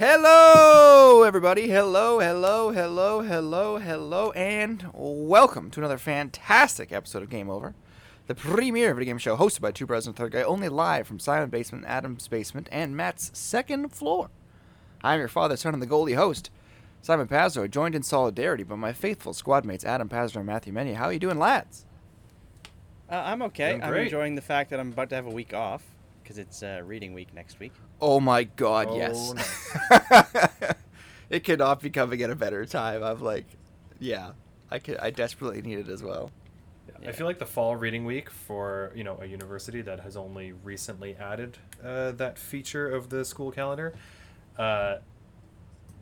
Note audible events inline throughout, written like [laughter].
Hello, everybody. Hello, hello, hello, hello, hello, and welcome to another fantastic episode of Game Over, the premier video game show hosted by two brothers and a third guy, only live from Simon's Basement, Adam's basement, and Matt's second floor. I'm your father, son, and the goalie host, Simon Pazzo, joined in solidarity by my faithful squad mates Adam Pazzo and Matthew Menia. How are you doing, lads? Uh, I'm okay. Doing I'm enjoying the fact that I'm about to have a week off because it's uh, reading week next week. Oh my God, Oh, yes. [laughs] it could not be coming at a better time. I'm like, yeah, I could. I desperately need it as well. I feel like the fall reading week for you know a university that has only recently added uh, that feature of the school calendar. Uh,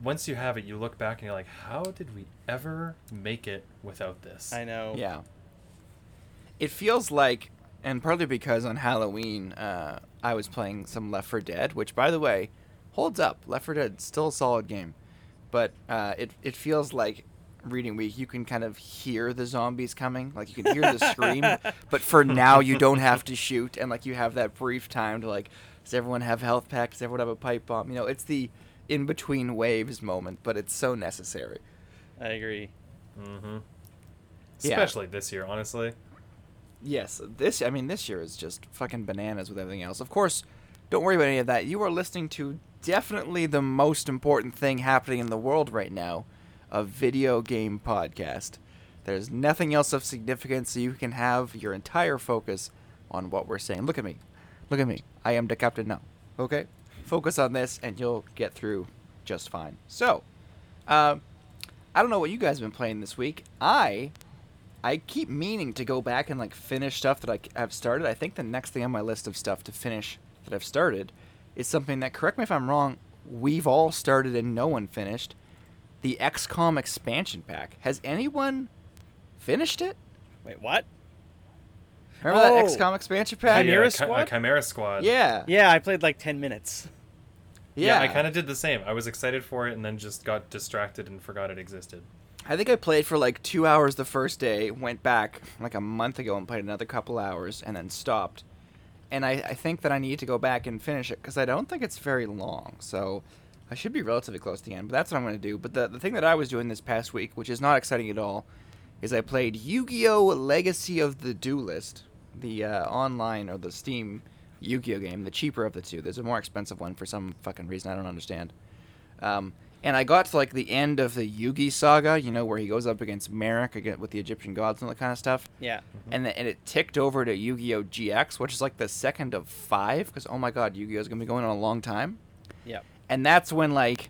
once you have it, you look back and you're like, how did we ever make it without this? I know. Yeah. It feels like, and partly because on Halloween uh, I was playing some Left 4 Dead, which by the way holds up. Left 4 Dead still a solid game, but uh, it it feels like reading week you can kind of hear the zombies coming like you can hear the scream [laughs] but for now you don't have to shoot and like you have that brief time to like does everyone have health packs does everyone have a pipe bomb you know it's the in between waves moment but it's so necessary I agree. Mm-hmm. Yeah. Especially this year, honestly. Yes, this I mean this year is just fucking bananas with everything else. Of course, don't worry about any of that. You are listening to definitely the most important thing happening in the world right now, a video game podcast. There's nothing else of significance so you can have your entire focus on what we're saying. Look at me. Look at me. I am the captain now. Okay? Focus on this and you'll get through just fine. So, um I don't know what you guys have been playing this week. I I keep meaning to go back and like finish stuff that I have started. I think the next thing on my list of stuff to finish that I've started is something that, correct me if I'm wrong, we've all started and no one finished. The XCOM expansion pack. Has anyone finished it? Wait, what? Remember Oh. that XCOM expansion pack? Chimera uh, Chi- uh, Squad? Chimera Squad. Yeah. Yeah, I played like 10 minutes. Yeah. I kind of did the same. I was excited for it and then just got distracted and forgot it existed. I think I played for like two hours the first day, went back like a month ago and played another couple hours, and then stopped. And I, I think that I need to go back and finish it because I don't think it's very long. So I should be relatively close to the end, but that's what I'm going to do. But the, the thing that I was doing this past week, which is not exciting at all, is I played Yu Gi Oh! Legacy of the Duelist, the uh, online or the Steam Yu Gi Oh! game, the cheaper of the two. There's a more expensive one for some fucking reason I don't understand. Um, and I got to like the end of the Yugi saga, you know, where he goes up against Marik again with the Egyptian gods and all that kind of stuff. Yeah. Mm-hmm. And the, and it ticked over to Yu-Gi-Oh GX, which is like the second of five, because oh my god, Yu-Gi-Oh is gonna be going on a long time. Yep. And that's when like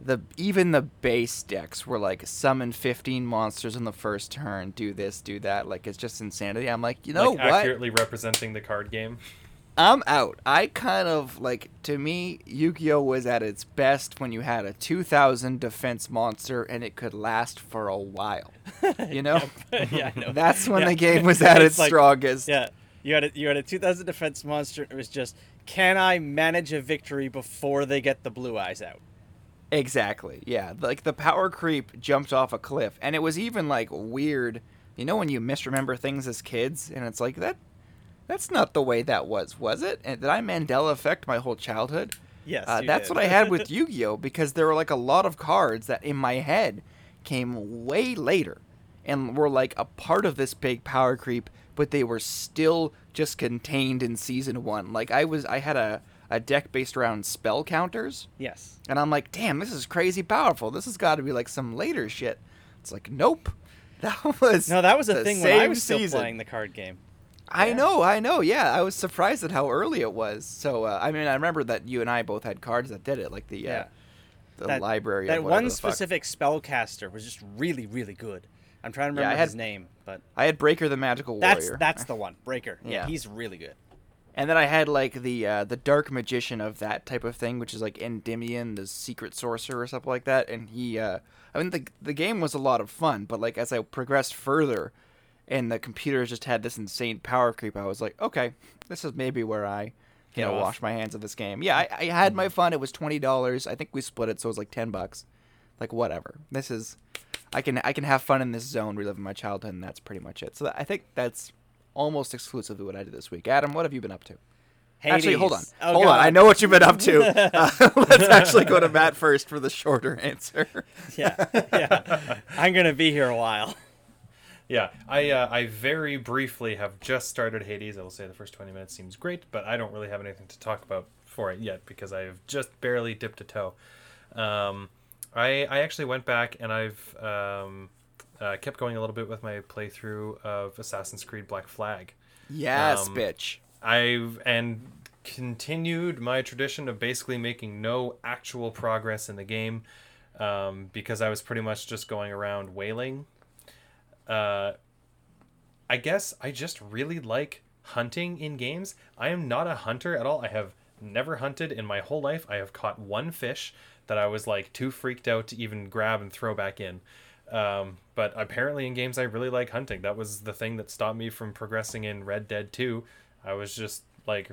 the even the base decks were like summon 15 monsters in the first turn, do this, do that. Like it's just insanity. I'm like, you know like what? accurately representing the card game. [laughs] I'm out. I kind of like to me, Yu-Gi-Oh was at its best when you had a 2000 defense monster and it could last for a while. [laughs] You know, [laughs] yeah, I know. [laughs] that's when Yeah. the game was at its like- strongest. Yeah. You had a, you had a 2000 defense monster. It was just, can I manage a victory before they get the blue eyes out? Exactly. Yeah. Like the power creep jumped off a cliff, and it was even like weird. You know when you misremember things as kids, and it's like that. That's not the way that was, was it? And did I Mandela affect my whole childhood? Yes. Uh, that's what I had with [laughs] Yu-Gi-Oh because there were like a lot of cards that in my head came way later and were like a part of this big power creep, but they were still just contained in season one. Like I was, I had a a deck based around spell counters, yes. and I'm like, damn, this is crazy powerful. This has got to be like some later shit. It's like, nope. [laughs] That was No, that was a thing when I was still season. playing the card game. I Yeah. know, I know. Yeah, I was surprised at how early it was. So, uh, I mean, I remember that you and I both had cards that did it, like the uh, the That- library. That one specific spellcaster was just really, really good. I'm trying to Yeah, I remember had- his name, but I had Breaker the Magical that's Warrior. that's the one. Breaker. Yeah, Yeah. he's really good. And then I had like the uh, the Dark Magician of that type of thing, which is like Endymion, the Secret Sorcerer or something like that. And he, uh, I mean, the the game was a lot of fun, but like as I progressed further, and the computers just had this insane power creep, I was like, okay, this is maybe where I, you Get know, off. wash my hands of this game. Yeah, I, I had my fun. It was twenty dollars. I think we split it, so it was like ten bucks. Like whatever. This is, I can I can have fun in this zone, reliving my childhood, and that's pretty much it. So I think that's almost exclusively what I did this week. Adam, what have you been up to? Actually, hold on. Oh, hold on. I know what you've been up to. [laughs] Uh, [laughs] let's actually go to Matt first for the shorter answer. [laughs] Yeah, yeah. I'm gonna be here a while. Yeah, I uh, I very briefly have just started Hades. I will say the first twenty minutes seems great, but I don't really have anything to talk about for it yet because I have just barely dipped a toe. Um, I I actually went back and I've um, uh, kept going a little bit with my playthrough of Assassin's Creed Black Flag. Yes, Um, bitch. I've and continued my tradition of basically making no actual progress in the game um, because I was pretty much just going around whaling. Uh, I guess I just really like hunting in games. I am not a hunter at all. I have never hunted in my whole life. I have caught one fish that I was like too freaked out to even grab and throw back in. Um, but apparently in games I really like hunting. That was the thing that stopped me from progressing in Red Dead 2. I was just like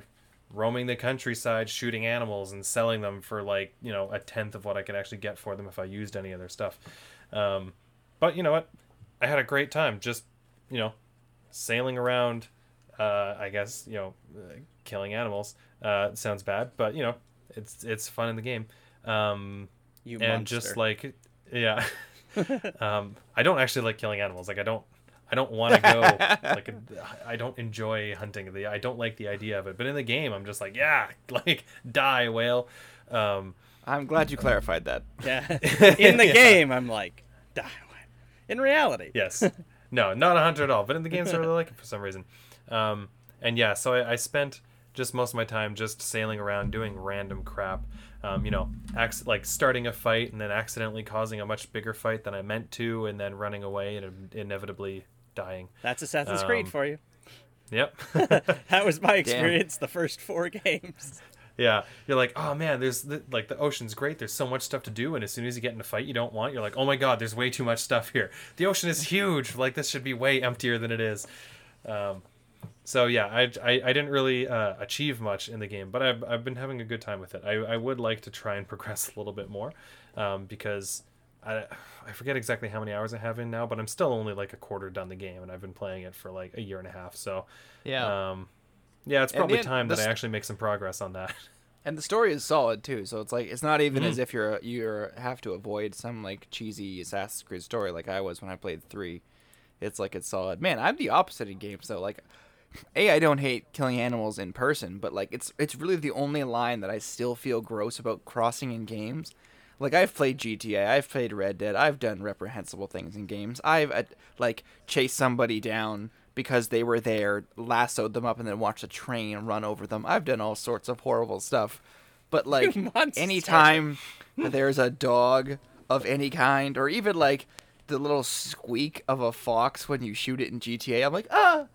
roaming the countryside shooting animals and selling them for like, you know, a tenth of what I could actually get for them if I used any of their stuff. Um, but you know what? I had a great time just, you know, sailing around uh, I guess, you know, uh, killing animals. Uh, sounds bad, but you know, it's it's fun in the game. Um, You and monster. just like yeah [laughs] [laughs] um i don't actually like killing animals like i don't i don't want to go [laughs] like i don't enjoy hunting the i don't like the idea of it but in the game i'm just like yeah like die whale um I'm glad you clarified that. yeah. In the Yeah. game, I'm like, die. Away." In reality, yes. No not a hunter at all. But in the games i really like it for some reason. Um and yeah so I, I spent just most of my time just sailing around doing random crap. Um, you know acc- like starting a fight and then accidentally causing a much bigger fight than i meant to and then running away and inevitably dying. That's Assassin's Creed Um, for you. yep. [laughs] That was my experience the first four [laughs] games. Yeah, you're like, oh man, there's the, like the ocean's great. There's so much stuff to do, and as soon as you get in a fight you don't want, you're like, oh my god, there's way too much stuff here. The ocean is huge. Like this should be way emptier than it is. Um, so yeah, I, I, I didn't really uh, achieve much in the game, but I've, I've been having a good time with it. I, I would like to try and progress a little bit more, um, because I I forget exactly how many hours I have in now, but I'm still only like a quarter done the game, and I've been playing it for like a year and a half. So Yeah. um, yeah, it's probably time that I actually make some progress on that. [laughs] And the story is solid too, so it's like it's not even Mhm. as if you're you're have to avoid some like cheesy Assassin's Creed story like I was when I played three. It's like it's solid. Man, I'm the opposite in games though. Like, a I don't hate killing animals in person, but like it's it's really the only line that I still feel gross about crossing in games. Like I've played GTA, I've played Red Dead, I've done reprehensible things in games. I've uh, like chased somebody down because they were there, lassoed them up, and then watched a train run over them. I've done all sorts of horrible stuff. But [laughs] like anytime there's a dog of any kind, or even like the little squeak of a fox when you shoot it in GTA, I'm like, ah,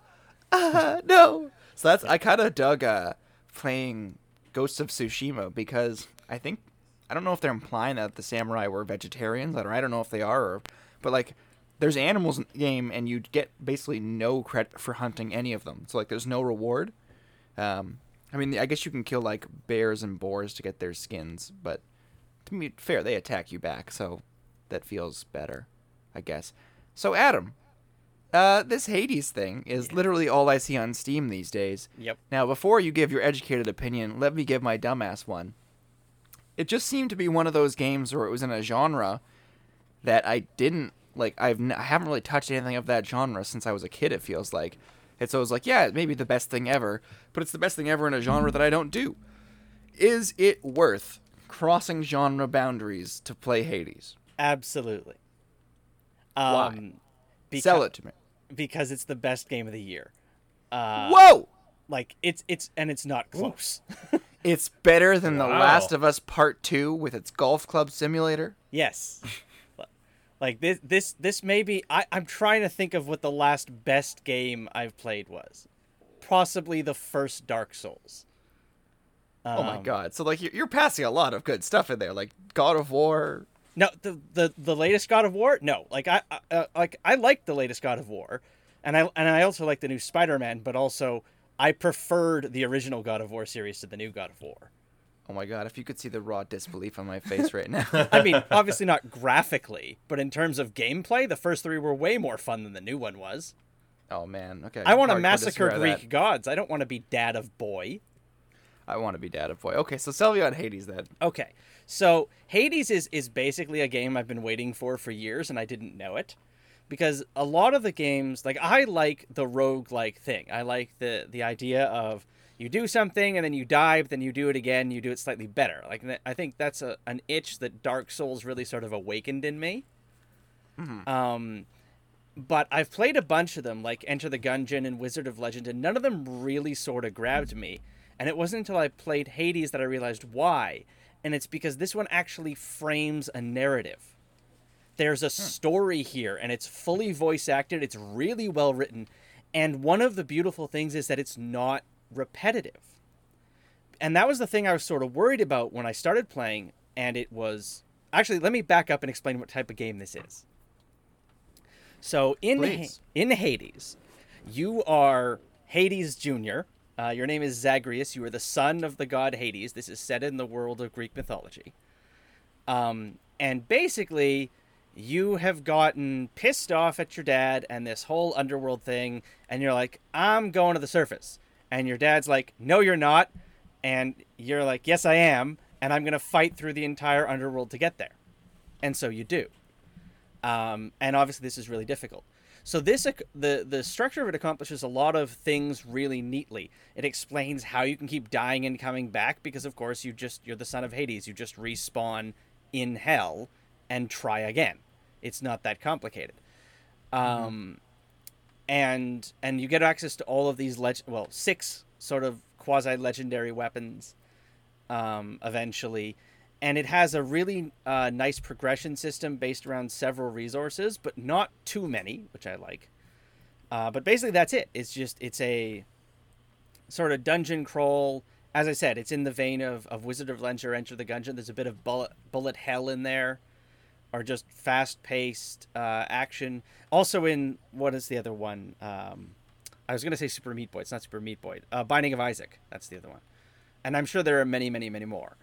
ah, [laughs] no. So that's I kind of dug uh, playing Ghosts of Tsushima because I think I don't know if they're implying that the samurai were vegetarians. I don't I don't know if they are, or, but like there's animals in the game and you get basically no credit for hunting any of them. So like there's no reward. Um, I mean I guess you can kill like bears and boars to get their skins, but to be fair, they attack you back, so that feels better, I guess. So Adam, uh, this Hades thing is literally all I see on Steam these days. Yep. Now, before you give your educated opinion, let me give my dumbass one. It just seemed to be one of those games where it was in a genre that I didn't like. I've n- I haven't really touched anything of that genre since I was a kid. It feels like, and so I was like, yeah, it may be the best thing ever, but it's the best thing ever in a genre that I don't do. Is it worth crossing genre boundaries to play Hades? Absolutely. Why? Um, beca- Sell it to me. because it's the best game of the year. Uh, Whoa! Like it's it's and it's not close. It's better than The Last of Us Part 2 with its golf club simulator. yes. Like this this this may be I, I'm trying to think of what the last best game I've played was. Possibly the first Dark Souls. oh my Um, god. So like you're, you're passing a lot of good stuff in there like God of War. No, the the the latest God of War. No, like I, I uh, like I like the latest God of War, and I and I also like the new Spider Man, but also I preferred the original God of War series to the new God of War. Oh my god, if you could see the raw disbelief on my face right now. [laughs] I mean, obviously not graphically, but in terms of gameplay, the first three were way more fun than the new one was. oh man. Okay. I want to massacre Greek that. gods. I don't want to be dad of boy. I want to be dad of Boy. Okay, so sell me on Hades then. Okay. So Hades is is basically a game I've been waiting for for years and I didn't know it. Because a lot of the games like I like the rogue like thing. I like the the idea of you do something and then you die, but then you do it again, you do it slightly better. Like I think that's a, an itch that Dark Souls really sort of awakened in me. Mhm. Um, but I've played a bunch of them, like Enter the Gungeon and Wizard of Legend, and none of them really sort of grabbed me. And it wasn't until I played Hades that I realized why. And it's because this one actually frames a narrative. There's a story here, and it's fully voice acted. It's really well written. And one of the beautiful things is that it's not repetitive. And that was the thing I was sort of worried about when I started playing. And it was actually, let me back up and explain what type of game this is. So in Please. in Hades, you are Hades Junior. Uh, your name is Zagreus. You are the son of the god Hades. This is set in the world of Greek mythology. Um, and basically, you have gotten pissed off at your dad and this whole underworld thing, and you're like, "I'm going to the surface," and your dad's like, "No, you're not," and you're like, "Yes, I am," and I'm gonna fight through the entire underworld to get there, and so you do um, and obviously this is really difficult. So this the the structure of it accomplishes a lot of things really neatly. It explains how you can keep dying and coming back because of course you just you're the son of Hades. You just respawn in hell and try again. It's not that complicated. Um, and and you get access to all of these leg- well six sort of quasi legendary weapons um, eventually and it has a really uh, nice progression system based around several resources, but not too many, which I like. Uh, but basically, that's it. It's just it's a sort of dungeon crawl. As I said, it's in the vein of, of Wizard of Legend or Enter the Gungeon. There's a bit of bullet bullet hell in there, or just fast paced uh, action. Also in what is the other one? Um, I was gonna say Super Meat Boy. It's not Super Meat Boy. Uh, Binding of Isaac. That's the other one. And I'm sure there are many, many, many more.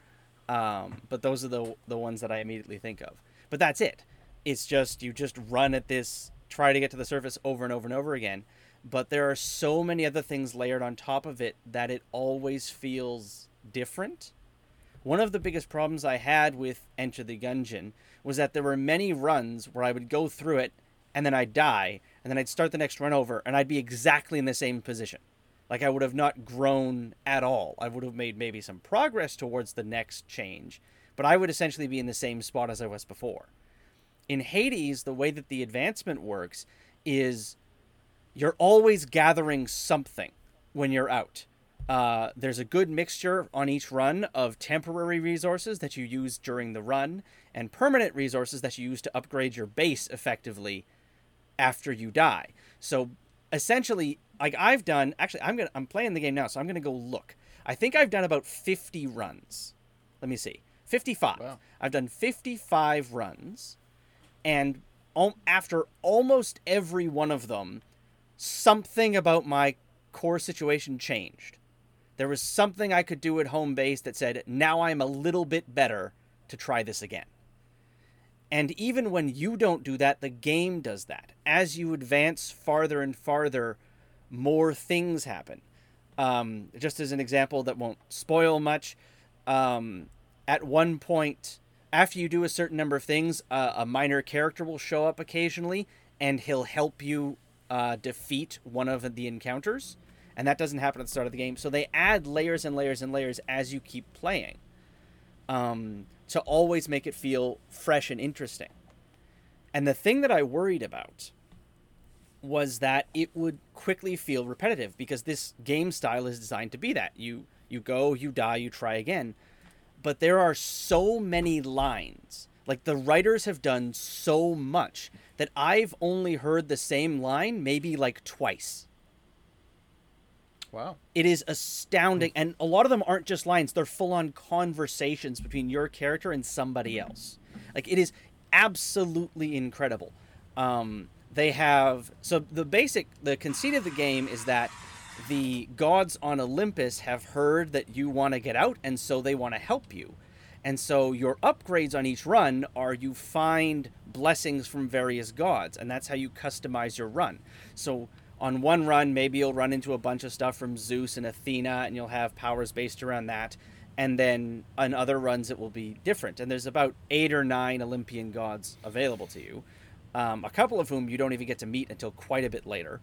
Um, but those are the the ones that I immediately think of. But that's it. It's just you just run at this, try to get to the surface over and over and over again. But there are so many other things layered on top of it that it always feels different. One of the biggest problems I had with Enter the Gungeon was that there were many runs where I would go through it and then I'd die and then I'd start the next run over and I'd be exactly in the same position. Like I would have not grown at all. I would have made maybe some progress towards the next change, but I would essentially be in the same spot as I was before. In Hades, the way that the advancement works is you're always gathering something when you're out. Uh, there's a good mixture on each run of temporary resources that you use during the run and permanent resources that you use to upgrade your base effectively after you die. So essentially, like I've done, actually, I'm gonna I'm playing the game now, so I'm gonna go look. I think I've done about 50 runs. Let me see, 55. Wow. I've done 55 runs, and after almost every one of them, something about my core situation changed. There was something I could do at home base that said, now I'm a little bit better to try this again. And even when you don't do that, the game does that. As you advance farther and farther, more things happen. Um, just as an example that won't spoil much, um, at one point, after you do a certain number of things, uh, a minor character will show up occasionally, and he'll help you uh, defeat one of the encounters. And that doesn't happen at the start of the game. So they add layers and layers and layers as you keep playing um, to always make it feel fresh and interesting. And the thing that I worried about was that it would quickly feel repetitive because this game style is designed to be that. You you go, you die, you try again. But there are so many lines. Like the writers have done so much that I've only heard the same line maybe like twice. Wow. It is astounding. And a lot of them aren't just lines, they're full on conversations between your character and somebody else. Like, it is absolutely incredible. Um, they have. So, the basic, the conceit of the game is that the gods on Olympus have heard that you want to get out, and so they want to help you. And so, your upgrades on each run are you find blessings from various gods, and that's how you customize your run. So, on one run, maybe you'll run into a bunch of stuff from Zeus and Athena, and you'll have powers based around that. And then on other runs, it will be different. And there's about eight or nine Olympian gods available to you, um, a couple of whom you don't even get to meet until quite a bit later.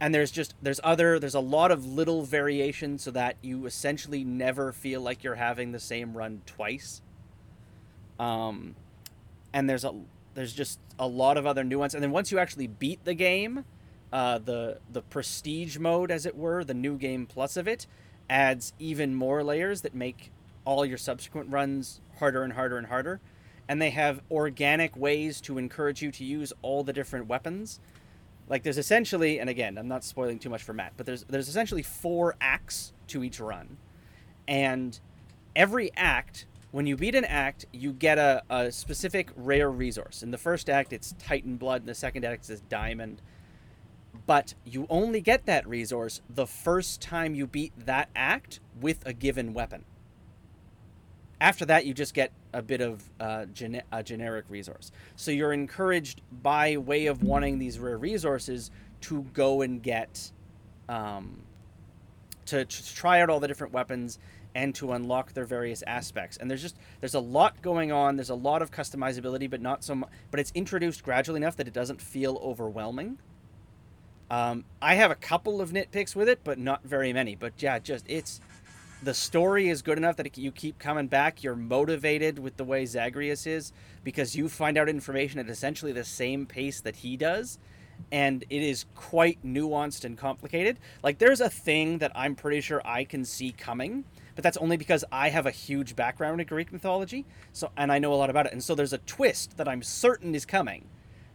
And there's just there's other there's a lot of little variations so that you essentially never feel like you're having the same run twice. Um, and there's a there's just a lot of other nuance. And then once you actually beat the game, uh, the the prestige mode, as it were, the new game plus of it, adds even more layers that make all your subsequent runs harder and harder and harder. And they have organic ways to encourage you to use all the different weapons. Like there's essentially, and again, I'm not spoiling too much for Matt, but there's there's essentially four acts to each run, and every act when you beat an act, you get a, a specific rare resource. In the first act, it's Titan blood. In the second act, it's diamond. But you only get that resource the first time you beat that act with a given weapon. After that, you just get a bit of uh, a generic resource. So you're encouraged by way of wanting these rare resources to go and get, um, to, to try out all the different weapons and to unlock their various aspects. And there's just there's a lot going on. There's a lot of customizability, but not so much. But it's introduced gradually enough that it doesn't feel overwhelming. Um, I have a couple of nitpicks with it, but not very many. But yeah, just it's the story is good enough that it, you keep coming back. You're motivated with the way Zagreus is because you find out information at essentially the same pace that he does. And it is quite nuanced and complicated. Like, there's a thing that I'm pretty sure I can see coming but that's only because I have a huge background in Greek mythology, so and I know a lot about it. And so there's a twist that I'm certain is coming,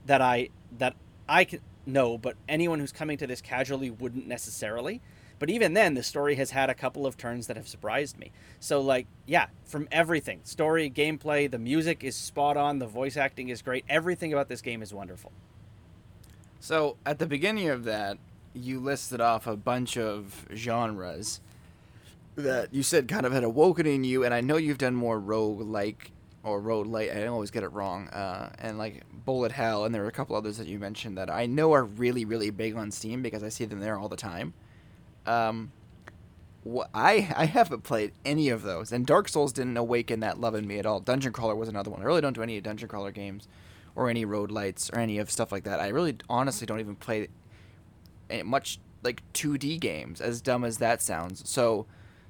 that I that I can know, but anyone who's coming to this casually wouldn't necessarily. But even then, the story has had a couple of turns that have surprised me. So, like, yeah, from everything story, gameplay, the music is spot on, the voice acting is great. Everything about this game is wonderful. So, at the beginning of that, you listed off a bunch of genres that you said kind of had awoken in you, and I know you've done more rogue like or road light. I always get it wrong. Uh, and like bullet hell, and there are a couple others that you mentioned that I know are really really big on Steam because I see them there all the time. Um, wh- I I haven't played any of those, and Dark Souls didn't awaken that love in me at all. Dungeon Crawler was another one. I really don't do any Dungeon Crawler games, or any road lights, or any of stuff like that. I really honestly don't even play much like 2D games, as dumb as that sounds. So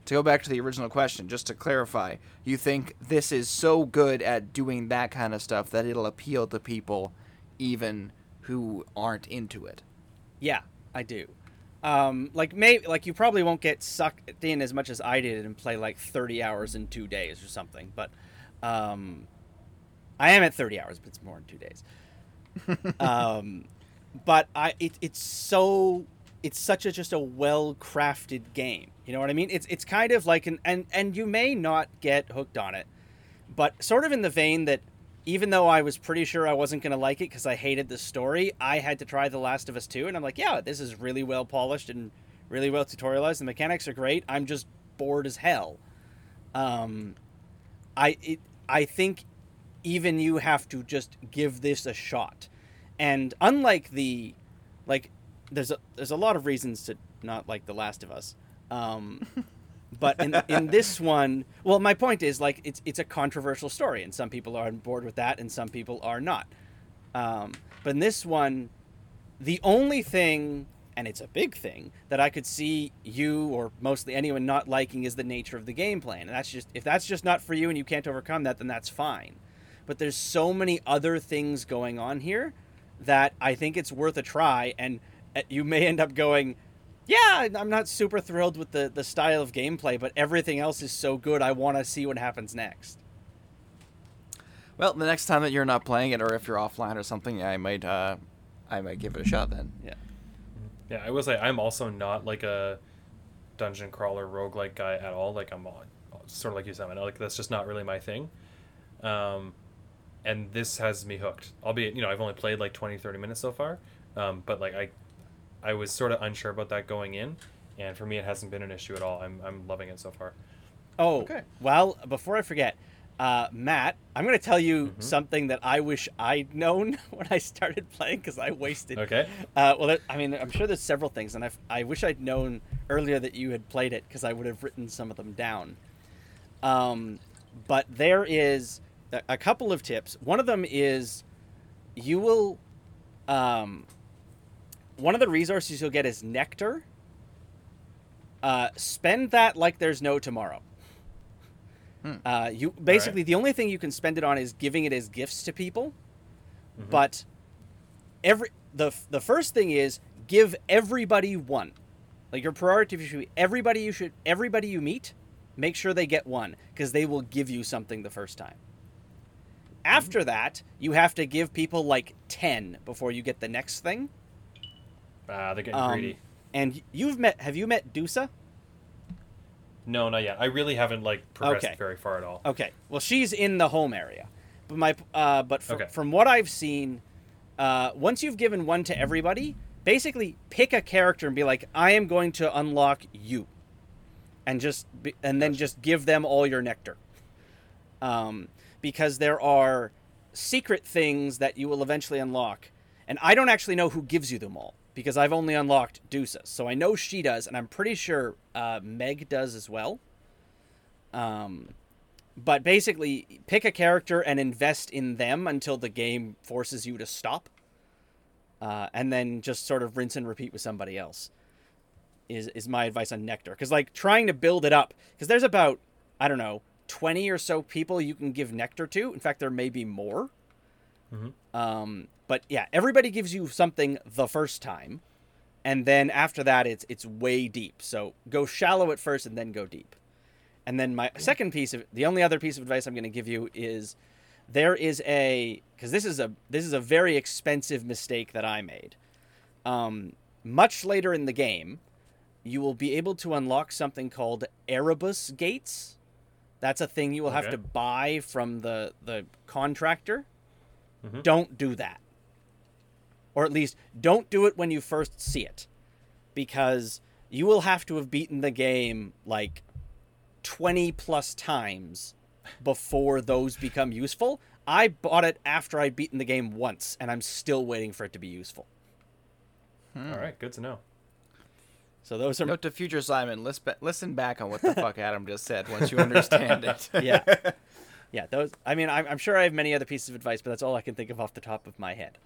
to go back to the original question, just to clarify, you think this is so good at doing that kind of stuff that it'll appeal to people even who aren't into it? Yeah, I do. Um, like maybe like you probably won't get sucked in as much as I did and play like 30 hours in two days or something, but um, I am at 30 hours, but it's more in two days. [laughs] um, but I it, it's so it's such a just a well crafted game. You know what I mean? It's it's kind of like an and and you may not get hooked on it, but sort of in the vein that even though I was pretty sure I wasn't going to like it because I hated the story, I had to try The Last of Us 2, and I'm like, yeah, this is really well polished and really well tutorialized. The mechanics are great. I'm just bored as hell. Um, I it, I think even you have to just give this a shot, and unlike the like there's a there's a lot of reasons to not like The Last of Us. Um, but in, in this one, well, my point is like it's it's a controversial story, and some people are on board with that, and some people are not. Um, but in this one, the only thing, and it's a big thing, that I could see you or mostly anyone not liking is the nature of the game plan, and that's just if that's just not for you and you can't overcome that, then that's fine. But there's so many other things going on here that I think it's worth a try, and uh, you may end up going, yeah, I'm not super thrilled with the, the style of gameplay, but everything else is so good, I want to see what happens next. Well, the next time that you're not playing it, or if you're offline or something, I might, uh, I might give it a shot then. Yeah. Yeah, I will say I'm also not like a dungeon crawler roguelike guy at all. Like I'm sort of like you said, like that's just not really my thing. Um, and this has me hooked. Albeit, you know, I've only played like 20, 30 minutes so far. Um, but like I I was sort of unsure about that going in, and for me, it hasn't been an issue at all. I'm I'm loving it so far. Oh, Okay. well, before I forget, Uh, Matt, I'm going to tell you something that I wish I'd known [laughs] when I started playing because I wasted. Okay. Uh, well, there, I mean, I'm sure there's several things, and I, I wish I'd known earlier that you had played it because I would have written some of them down. Um, but there is a, a couple of tips. One of them is you will, um, one of the resources you'll get is nectar. Uh, spend that like there's no tomorrow. Hmm. Uh, you basically the only thing you can spend it on is giving it as gifts to people, Mhm. but every the the first thing is give everybody one. Like your priority should be everybody you should everybody you meet, make sure they get one because they will give you something the first time. After that, you have to give people like 10 before you get the next thing. Ah, they're getting Um, greedy. And you've met have you met Dusa? No, not yet. I really haven't like progressed Okay. very far at all. Okay. Well, she's in the home area. But my uh but fr- Okay. from what I've seen, uh once you've given one to everybody, basically pick a character and be like, "I am going to unlock you." And just be, and then just give them all your nectar. Um because there are secret things that you will eventually unlock. And I don't actually know who gives you them all because I've only unlocked Dusa. So I know she does and I'm pretty sure uh Meg does as well. Um but basically pick a character and invest in them until the game forces you to stop uh, and then just sort of rinse and repeat with somebody else is, is my advice on nectar because like trying to build it up because there's about i don't know 20 or so people you can give nectar to in fact there may be more Mhm. um, but yeah everybody gives you something the first time and then after that it's it's way deep so go shallow at first and then go deep and then my second piece of the only other piece of advice I'm going to give you is there is a because this is a this is a very expensive mistake that I made. Um, much later in the game, you will be able to unlock something called Erebus gates. That's a thing you will have to buy from the the contractor. Mhm. Don't do that. Or at least don't do it when you first see it. Because you will have to have beaten the game like 20 plus times before those become useful. I bought it after I'd beaten the game once, and I'm still waiting for it to be useful. All right, good to know. So those are Note to future Simon: listen back on what the [laughs] fuck Adam just said once you understand it. yeah, [laughs] yeah. Those. I mean, I'm, I'm sure I have many other pieces of advice, but that's all I can think of off the top of my head.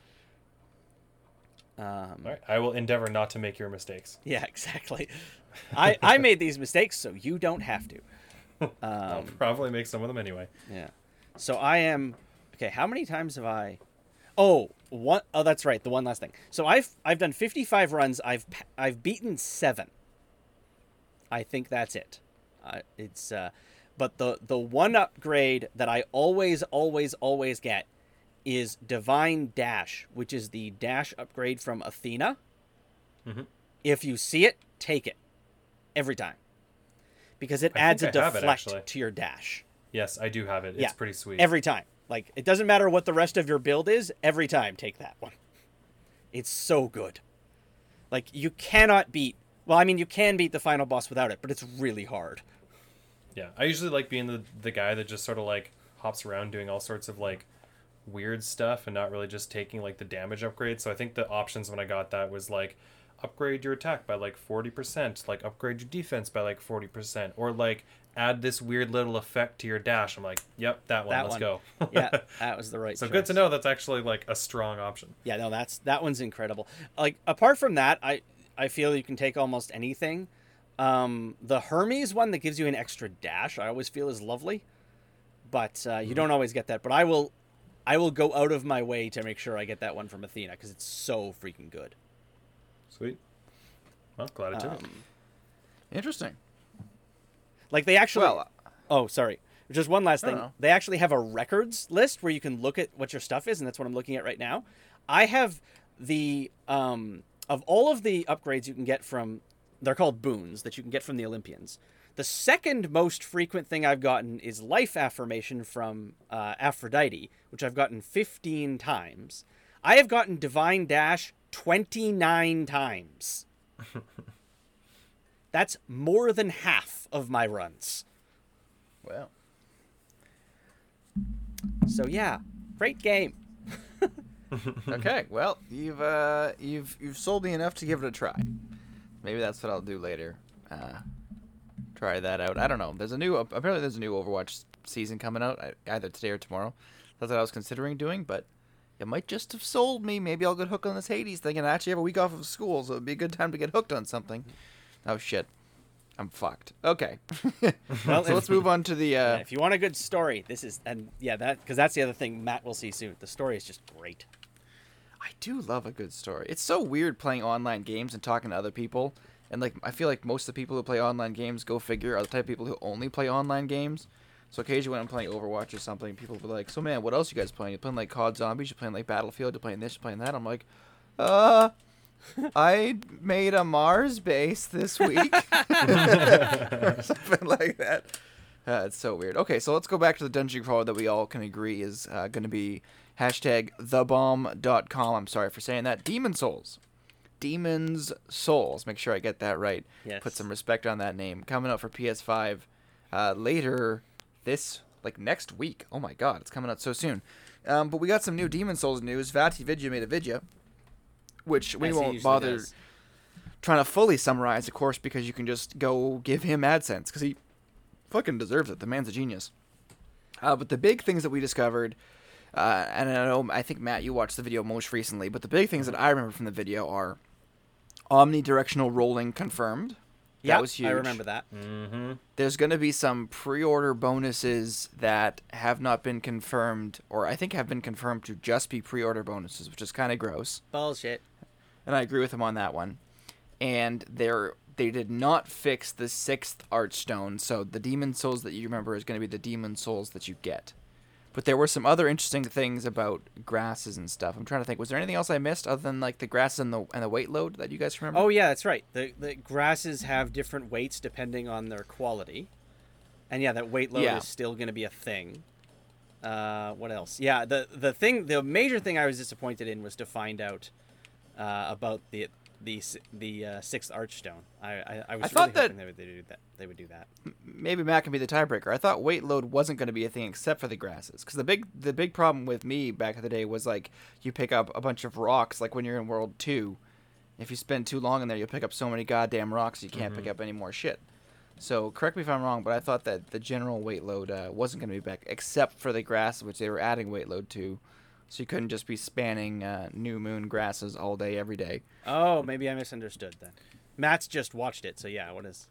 Um, All right, I will endeavor not to make your mistakes. [laughs] Yeah, exactly. I I made these mistakes, so you don't have to. [laughs] I'll Um, probably make some of them anyway. Yeah. So I am okay. How many times have I? Oh, one oh that's right. The one last thing. So I've I've done 55 runs. I've I've beaten seven. I think that's it. Uh, it's uh, but the the one upgrade that I always always always get is Divine Dash, which is the dash upgrade from Athena. Mhm. If you see it, take it every time because it I adds a I have it, deflect to your dash. Yes, I do have it. Yeah, It's pretty sweet. Every time. Like it doesn't matter what the rest of your build is, every time take that one. It's so good. Like you cannot beat well, I mean you can beat the final boss without it, but it's really hard. Yeah, I usually like being the the guy that just sort of like hops around doing all sorts of like weird stuff and not really just taking like the damage upgrade. So I think the options when I got that was like upgrade your attack by like 40%, like upgrade your defense by like 40% or like add this weird little effect to your dash. I'm like, "Yep, that one. That let's one. go." [laughs] Yeah, that was the [laughs] right so good to know that's actually like a strong option. Yeah, no, that's that one's incredible. Like apart from that, I I feel you can take almost anything. Um, the Hermes one that gives you an extra dash, I always feel is lovely, but uh, you don't always get that. But I will, I will go out of my way to make sure I get that one from Athena because it's so freaking good. Sweet. Well, glad I took it. Um, Interesting. like they actually. Well, oh, sorry. Just one last thing. They actually have a records list where you can look at what your stuff is, and that's what I'm looking at right now. I have the um of all of the upgrades you can get from they're called boons that you can get from the Olympians. The second most frequent thing I've gotten is life affirmation from uh, Aphrodite, which I've gotten 15 times. I have gotten divine dash 29 times. [laughs] That's more than half of my runs. well. So yeah, great game. [laughs] okay, well, you've uh, you've you've sold me enough to give it a try. Maybe that's what I'll do later. Uh, try that out. I don't know. There's a new apparently there's a new Overwatch season coming out either today or tomorrow. That's what I was considering doing, but it might just have sold me. Maybe I'll get hooked on this Hades thing and I actually have a week off of school, so it'd be a good time to get hooked on something. Oh shit. I'm fucked. Okay. [laughs] well, so let's move on to the. Uh... Yeah, if you want a good story, this is and yeah, that because that's the other thing Matt will see soon. The story is just great. I do love a good story. It's so weird playing online games and talking to other people, and like I feel like most of the people who play online games, go figure, are the type of people who only play online games. So occasionally when I'm playing Overwatch or something, people will be like, "So man, what else you guys playing? You playing like COD Zombies? You playing like Battlefield? You playing this? You playing that?" I'm like, "Uh, [laughs] I made a Mars base this [laughs] week, or [laughs] something like that." Uh, it's so weird. Okay, so let's go back to the dungeon crawler that we all can agree is uh, going to be hashtag thebomb.com. I'm sorry for saying that. Demon Souls. Demon's Souls. Make sure I get that right. Yes. Put some respect on that name. Coming out for PS5 uh, later this, like next week. Oh my god, it's coming out so soon. Um, but we got some new Demon Souls news. VaatiVidya made a video, which we As won't bother does. trying to fully summarize, of course, because you can just go give him AdSense because he fucking deserves it. The man's a genius. Uh, but the big things that we discovered, uh, and I know I think Matt, you watched the video most recently, but the big things that I remember from the video are omnidirectional rolling confirmed. That Yeah, was huge. I remember that. mm-hmm. There's going to be some pre-order bonuses that have not been confirmed, or I think have been confirmed to just be pre-order bonuses, which is kind of gross. Bullshit. And I agree with him on that one. And they're they did not fix the sixth archstone, so the demon souls that you remember is going to be the demon souls that you get. But there were some other interesting things about grasses and stuff. I'm trying to think. Was there anything else I missed other than like the grass and the and the weight load that you guys remember? Oh yeah, that's right. The the grasses have different weights depending on their quality, and yeah, that weight load Yeah. is still going to be a thing. Uh, what else? Yeah, the the thing, the major thing I was disappointed in was to find out uh, about the the the uh, sixth archstone. I I, I was I thought really that- they would, they would do that. They would do that. maybe Matt can be the tiebreaker. I thought weight load wasn't going to be a thing except for the grasses, because the big the big problem with me back in the day was like you pick up a bunch of rocks, like when you're in World Two. If you spend too long in there, you'll pick up so many goddamn rocks you can't pick up any more shit. So correct me if I'm wrong, but I thought that the general weight load uh, wasn't going to be back, except for the grass, which they were adding weight load to. So you couldn't just be spanning uh, new moon grasses all day, every day. Oh, maybe I misunderstood then. Matt's just watched it, so yeah. What is?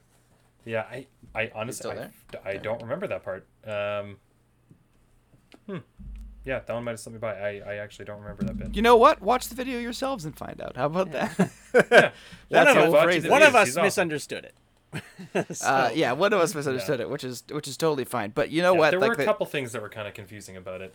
Yeah, I, I honestly, still I, there? I Okay. don't remember that part. Um, hmm. Yeah, that one might have slipped me by. I, I actually don't remember that bit. You know what? Watch the video yourselves and find out. How about that? Yeah. [laughs] That's One of we'll us watched phrase it. it. One of us he's awesome. misunderstood it. [laughs] So- Uh, yeah, one of us misunderstood it, which is which is totally fine. But you know Yeah, what? There like were a the- couple things that were kind of confusing about it.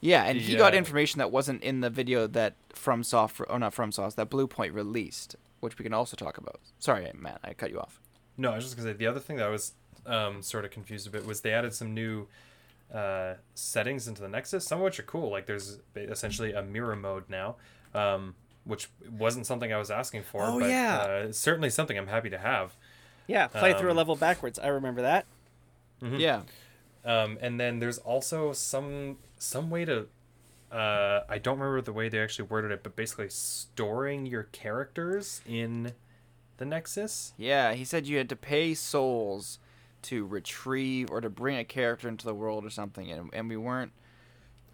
Yeah, and he the, got uh, information that wasn't in the video that From FromSoft, or not From FromSoft, that Bluepoint released, which we can also talk about. Sorry, Matt, I cut you off. No, I was just gonna say the other thing that I was um, sort of confused a bit was they added some new uh, settings into the Nexus, some of which are cool. Like there's essentially a mirror mode now, um, which wasn't something I was asking for. Oh, but, yeah. uh, certainly something I'm happy to have. yeah, play through a Um, level backwards. I remember that. Mhm. Yeah, Um, and then there's also some some way to uh, I don't remember the way they actually worded it, but basically storing your characters in the Nexus. yeah. He said you had to pay souls to retrieve or to bring a character into the world or something, and and we weren't.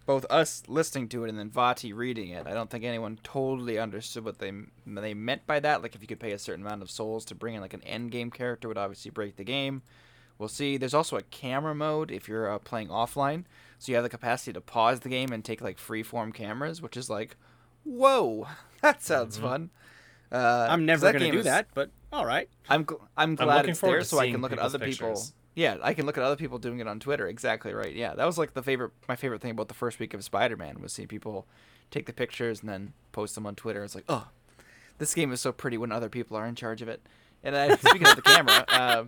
Both us listening to it and then Vaati reading it, I don't think anyone totally understood what they they meant by that. Like, if you could pay a certain amount of souls to bring in like an end game character, would obviously break the game. We'll see. There's also a camera mode if you're uh, playing offline, so you have the capacity to pause the game and take like freeform cameras, which is like, whoa, [laughs] that sounds fun. Uh, I'm never going to game do is- that, but all right. I'm gl- I'm glad looking it's there so I can look at other people. Yeah, I can look at other people doing it on Twitter. Exactly right. Yeah, that was like the favorite my favorite thing about the first week of Spider-Man was seeing people take the pictures and then post them on Twitter. It's like, oh, this game is so pretty when other people are in charge of it. And I, [laughs] speaking of the camera, uh,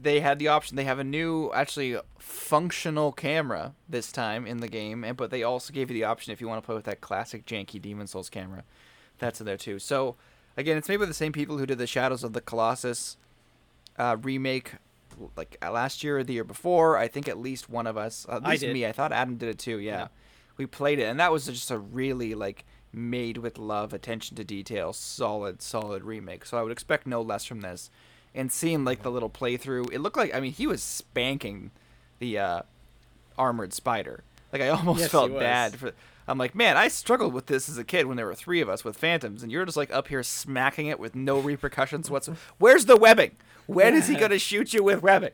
they had the option. They have a new, actually functional camera this time in the game, and but they also gave you the option if you want to play with that classic janky Demon Souls camera. That's in there too. So again, it's made by the same people who did the Shadows of the Colossus uh, remake like uh, last year or the year before. I think at least one of us, at least me, I thought Adam did it too. Yeah. Yeah. we played it, and that was just a really like made with love, attention to detail, solid, solid remake. So I would expect no less from this. And seeing like the little playthrough, it looked like I mean he was spanking the uh, armored spider. Like I [laughs] almost Yes, felt bad for. I'm like, man, I struggled with this as a kid when there were three of us with phantoms, and you're just like up here smacking it with no repercussions whatsoever. [laughs] Where's the webbing? When is he gonna shoot you with webbing?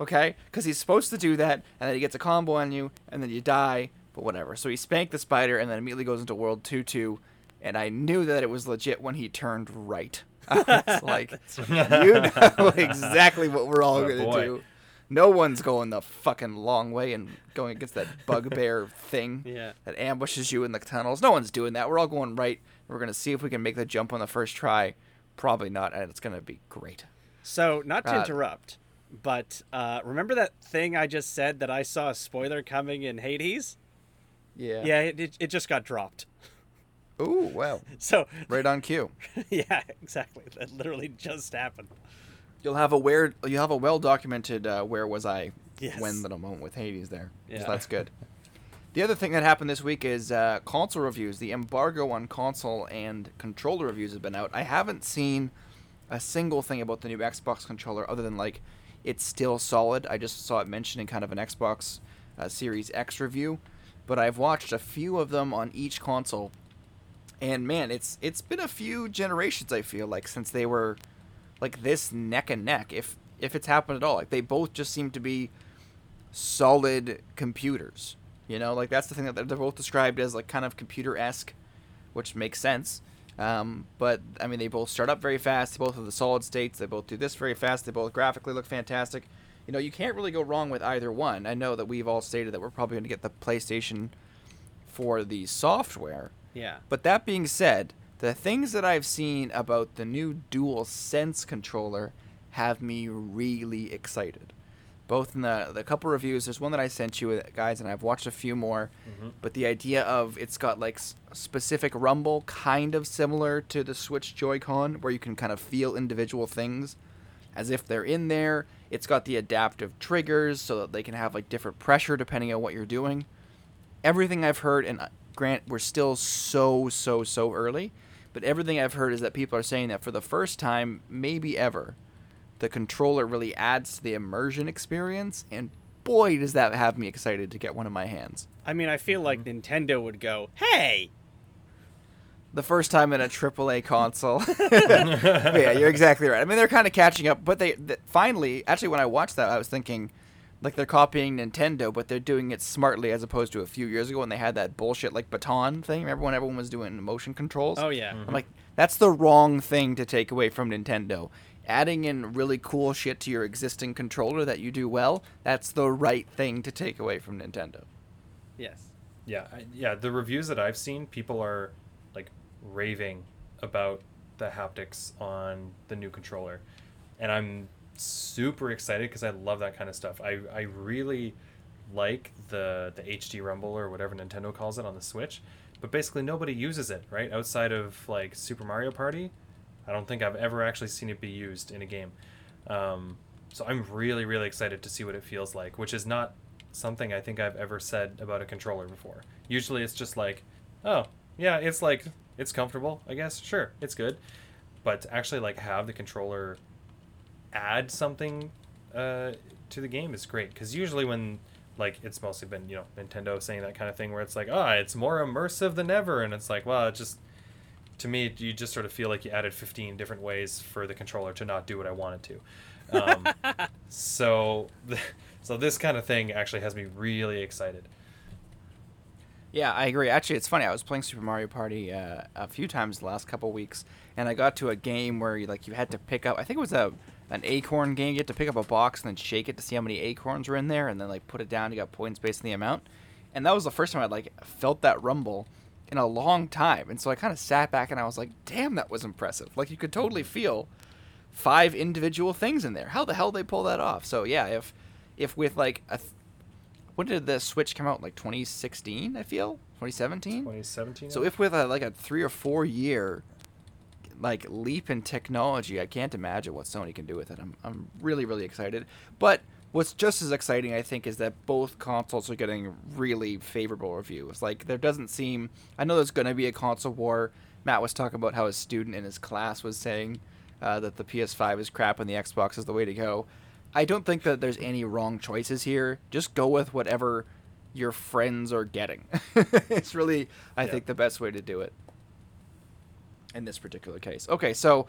Okay, because he's supposed to do that, and then he gets a combo on you, and then you die. But whatever. So he spanked the spider, and then immediately goes into World Two Two, and I knew that it was legit when he turned right. [laughs] I was like, you know exactly what we're all Oh, gonna do. No one's going the fucking long way and going against that bugbear [laughs] thing Yeah. that ambushes you in the tunnels. No one's doing that. We're all going right. We're gonna see if we can make the jump on the first try. Probably not, and it's gonna be great. So, not to Uh, interrupt, but uh, remember that thing I just said that I saw a spoiler coming in Hades? Yeah. Yeah, it, it, it just got dropped. [laughs] Ooh, wow. So, Right on cue. [laughs] yeah, exactly. That literally just happened. You'll have a where you'll have a well documented uh, where was I Yes. when little moment with Hades there. Yeah. So that's good. [laughs] The other thing that happened this week is uh, console reviews. The embargo on console and controller reviews have been out. I haven't seen a single thing about the new Xbox controller other than like it's still solid. I just saw it mentioned in kind of an Xbox uh, Series X review, but I've watched a few of them on each console, and man, it's it's been a few generations. I feel like since they were like this neck and neck, if if it's happened at all. Like they both just seem to be solid computers. You know, like that's the thing that they're, both described as like kind of computer esque, which makes sense. Um, but I mean, they both start up very fast. They both have the solid states. They both do this very fast. They both graphically look fantastic. You know, you can't really go wrong with either one. I know that we've all stated that we're probably going to get the PlayStation for the software. Yeah. But that being said, the things that I've seen about the new Dual Sense controller have me really excited. Both in the the couple reviews, there's one that I sent you uh, guys, and I've watched a few more. Mhm. But the idea of it's got like s- specific rumble, kind of similar to the Switch Joy-Con, where you can kind of feel individual things as if they're in there. It's got the adaptive triggers so that they can have like different pressure depending on what you're doing. Everything I've heard, and uh, grant we're still so so so early, but everything I've heard is that people are saying that for the first time, maybe ever, the controller really adds to the immersion experience, and boy does that have me excited to get one in my hands. I mean, I feel like Mm-hmm. Nintendo would go, hey! the first time in a AAA [laughs] console. [laughs] Yeah, you're exactly right. I mean, they're kind of catching up, but they th- finally, actually, when I watched that, I was thinking, like they're copying Nintendo, but they're doing it smartly as opposed to a few years ago when they had that bullshit like baton thing. Remember when everyone was doing motion controls? Oh, yeah. Mm-hmm. I'm like, that's the wrong thing to take away from Nintendo. Adding in really cool shit to your existing controller that you do well, that's the right thing to take away from Nintendo. Yes. Yeah, I, yeah. The reviews that I've seen, people are like raving about the haptics on the new controller, and I'm super excited because I love that kind of stuff. I I really like the the HD Rumble or whatever Nintendo calls it on the Switch, but basically nobody uses it right outside of like Super Mario Party. I don't think I've ever actually seen it be used in a game. Um, so I'm really really excited to see what it feels like, which is not something I think I've ever said about a controller before. Usually it's just like, oh, yeah, it's like it's comfortable, I guess. Sure, it's good. But actually like have the controller add something uh, to the game is great cuz usually when like it's mostly been, you know, Nintendo saying that kind of thing where it's like, "Ah, it's more immersive than ever." And it's like, well, it just to me, you just sort of feel like you added 15 different ways for the controller to not do what I wanted to. Um, [laughs] so, [laughs] so this kind of thing actually has me really excited. Yeah, I agree. Actually, it's funny. I was playing Super Mario Party uh, a few times the last couple weeks, and I got to a game where you like you had to pick up. I think it was a an acorn game. You had to pick up a box and then shake it to see how many acorns were in there, and then like put it down. You got points based on the amount. And that was the first time I like felt that rumble in a long time. And so I kind of sat back and I was like, "Damn, that was impressive!" Like you could totally mm-hmm. feel five individual things in there. How the hell they pull that off? So yeah, if if with like a th- when did the Switch come out? Like 2016, I feel 2017. 2017. So if with a, like a three or four year like leap in technology. I can't imagine what Sony can do with it. I'm I'm really really excited. But what's just as exciting, I think, is that both consoles are getting really favorable reviews. Like there doesn't seem. I know there's going to be a console war. Matt was talking about how a student in his class was saying uh, that the PS5 is crap and the Xbox is the way to go. I don't think that there's any wrong choices here. Just go with whatever your friends are getting. [laughs] it's really, I Yeah. think, the best way to do it in this particular case. Okay, so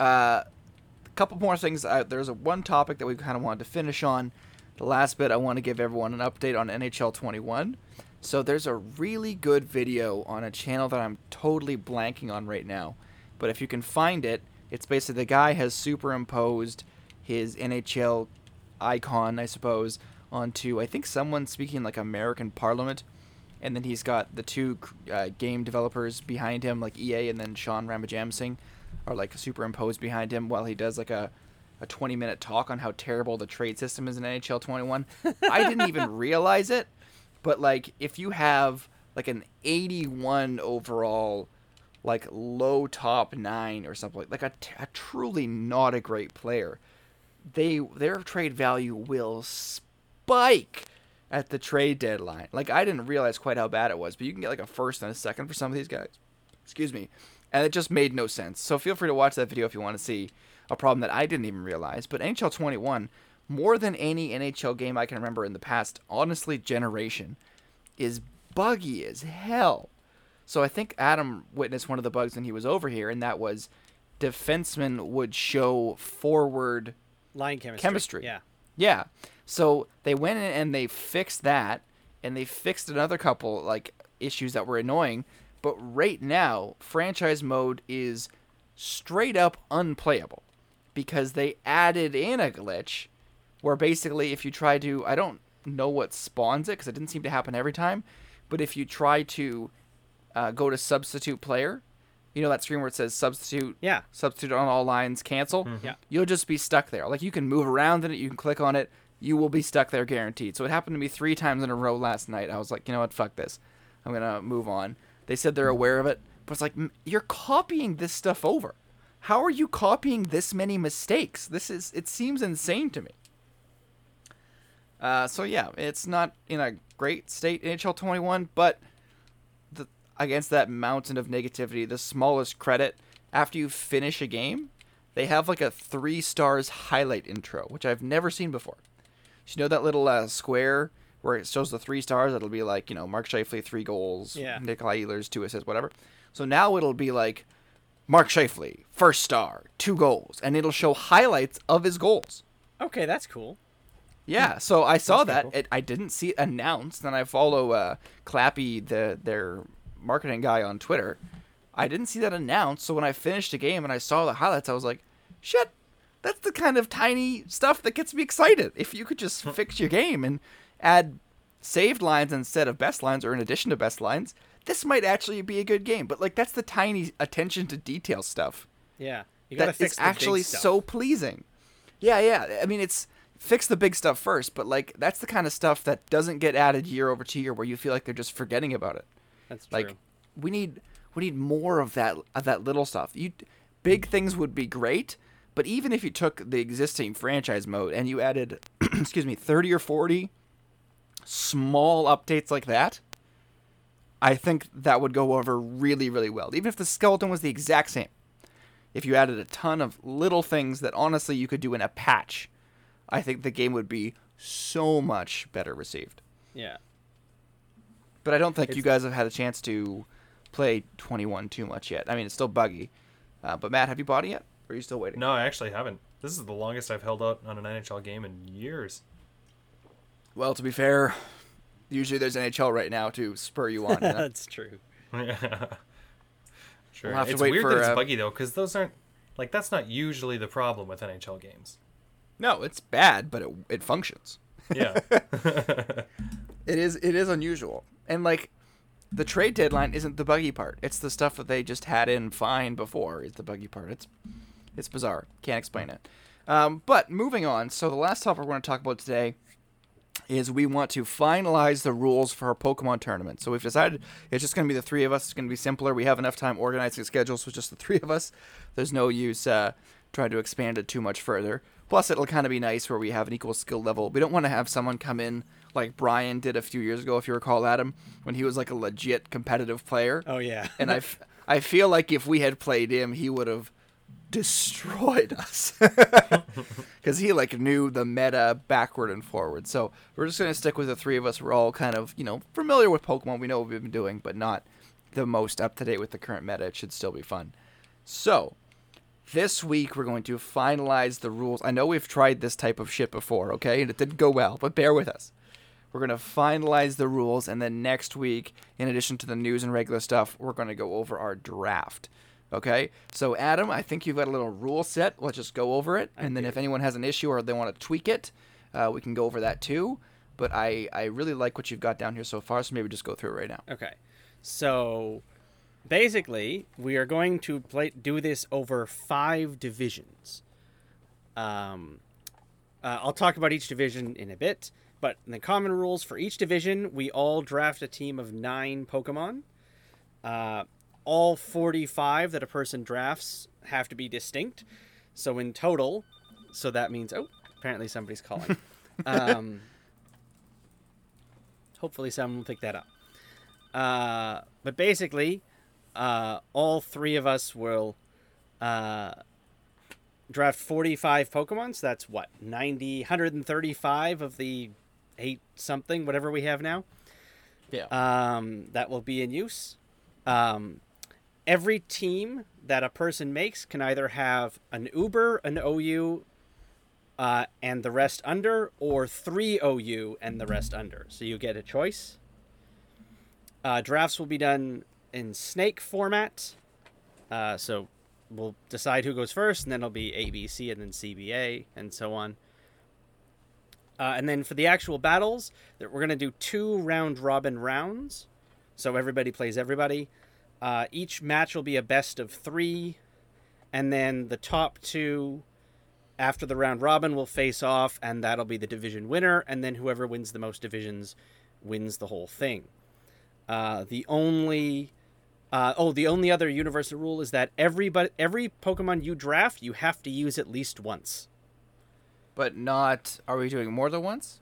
uh, a couple more things. Uh, there's a one topic that we kind of wanted to finish on. The last bit, I want to give everyone an update on NHL 21. So there's a really good video on a channel that I'm totally blanking on right now, but if you can find it, it's basically the guy has superimposed his NHL icon, I suppose, onto I think someone speaking like American Parliament, and then he's got the two uh, game developers behind him, like EA and then Sean Ramjagsingh, are like superimposed behind him while he does like a a 20 minute talk on how terrible the trade system is in NHL 21. [laughs] I didn't even realize it, but like if you have like an 81 overall like low top 9 or something like, like a, t- a truly not a great player, they their trade value will spike at the trade deadline. Like I didn't realize quite how bad it was, but you can get like a first and a second for some of these guys. Excuse me. And it just made no sense. So feel free to watch that video if you want to see a problem that I didn't even realize. But NHL 21, more than any NHL game I can remember in the past, honestly, generation, is buggy as hell. So I think Adam witnessed one of the bugs when he was over here, and that was defensemen would show forward Line chemistry. Chemistry. Yeah. yeah. So they went in and they fixed that, and they fixed another couple like issues that were annoying. But right now, franchise mode is straight up unplayable because they added in a glitch where basically if you try to, I don't know what spawns it because it didn't seem to happen every time, but if you try to uh, go to substitute player, you know that screen where it says substitute Yeah. substitute on all lines, cancel. Yeah. You'll just be stuck there. Like you can move around in it, you can click on it, you will be stuck there guaranteed. So it happened to me three times in a row last night. I was like, you know what, fuck this. I'm gonna move on. They said they're aware of it, but it's like "M- you're copying this stuff over. How are you copying this many mistakes? This is it seems insane to me. Uh, so yeah, it's not in a great state NHL 21, but the, against that mountain of negativity, the smallest credit after you finish a game, they have like a three stars highlight intro, which I've never seen before. You know that little uh, square where it shows the three stars? It'll be like you know Mark Scheifele three goals, Yeah. Nikolai Ehlers two assists, whatever. So now it'll be like Mark Scheifele first star, two goals, and it'll show highlights of his goals. Okay, that's cool. Yeah, so I saw That's that. cool. It, I didn't see it announced, and I follow uh, Clappy, the their marketing guy on Twitter. I didn't see that announced, so when I finished the game and I saw the highlights, I was like, "Shit, that's the kind of tiny stuff that gets me excited." If you could just fix your game and add saved lines instead of best lines, or in addition to best lines, this might actually be a good game. But like, that's the tiny attention to detail stuff Yeah. You gotta that fix is actually so pleasing. Yeah, yeah. I mean, it's fix the big stuff first, but like that's the kind of stuff that doesn't get added year over to year, where you feel like they're just forgetting about it. That's true. Like we need we need more of that of that little stuff. You big things would be great, but even if you took the existing franchise mode and you added, [clears throat] excuse me, thirty or forty small updates like that, I think that would go over really, really well. Even if the skeleton was the exact same. If you added a ton of little things that honestly you could do in a patch, I think the game would be so much better received. yeah. But I don't think you guys have had a chance to play 21 too much yet. I mean, it's still buggy. Uh, but Matt, have you bought it yet? Or are you still waiting? No, I actually haven't. This is the longest I've held out on an NHL game in years. Well, to be fair, usually there's NHL right now to spur you on. [laughs] you know? that's true. [laughs] sure. We'll have to it's wait weird for, that it's uh, buggy though, because those aren't like that's not usually the problem with NHL games. no, it's bad, but it, it functions. Yeah. [laughs] It is it is unusual. And like the trade deadline isn't the buggy part. It's the stuff that they just had in fine before is the buggy part. It's it's bizarre. Can't explain it. Um, but moving on. So the last topic we're going to talk about today is we want to finalize the rules for our Pokemon tournament. So we've decided it's just going to be the three of us. It's going to be simpler. We have enough time organizing schedules with just the three of us. There's no use uh, trying to expand it too much further. Plus, it'll kind of be nice where we have an equal skill level. We don't want to have someone come in like Brian did a few years ago, if you recall, Adam, when he was like a legit competitive player. Oh yeah. and I, f- I feel like if we had played him, he would have destroyed us [laughs] because he like knew the meta backward and forward. So we're just gonna stick with the three of us. We're all kind of you know familiar with Pokemon. We know what we've been doing, but not the most up to date with the current meta. It should still be fun. So this week we're going to finalize the rules. I know we've tried this type of shit before, okay, and it didn't go well, but bear with us. We're going to finalize the rules, and then next week, in addition to the news and regular stuff, we're going to go over our draft. Okay? So, Adam, I think you've got a little rule set. Let's just go over it. and then, if anyone has an issue or they want to tweak it, uh, we can go over that too. But I, I really like what you've got down here so far, so maybe just go through it right now. Okay. So basically, we are going to play do this over five divisions. Um, uh, I'll talk about each division in a bit, but the common rules for each division, we all draft a team of nine Pokemon. Uh, all 45 that a person drafts have to be distinct. So in total, so that means oh, apparently somebody's calling. [laughs] um, hopefully someone will pick that up. Uh, but basically, uh, all three of us will uh, draft 45 Pokemon. So that's what, 90, 135 of the eight something, whatever we have now. Yeah. Um, that will be in use. Um, every team that a person makes can either have an Uber, an OU, uh, and the rest under, or three OU and the rest under. So you get a choice. Uh, drafts will be done in snake format. Uh, so we'll decide who goes first, and then it'll be ABC and then CBA and so on. Uh, and then for the actual battles, we're going to do two round robin rounds. So everybody plays everybody. Uh, each match will be a best of three. And then the top two after the round robin will face off, and that'll be the division winner. And then whoever wins the most divisions wins the whole thing. Uh, the only uh, oh, the only other universal rule is that everybody, every Pokemon you draft, you have to use at least once. But not. Are we doing more than once?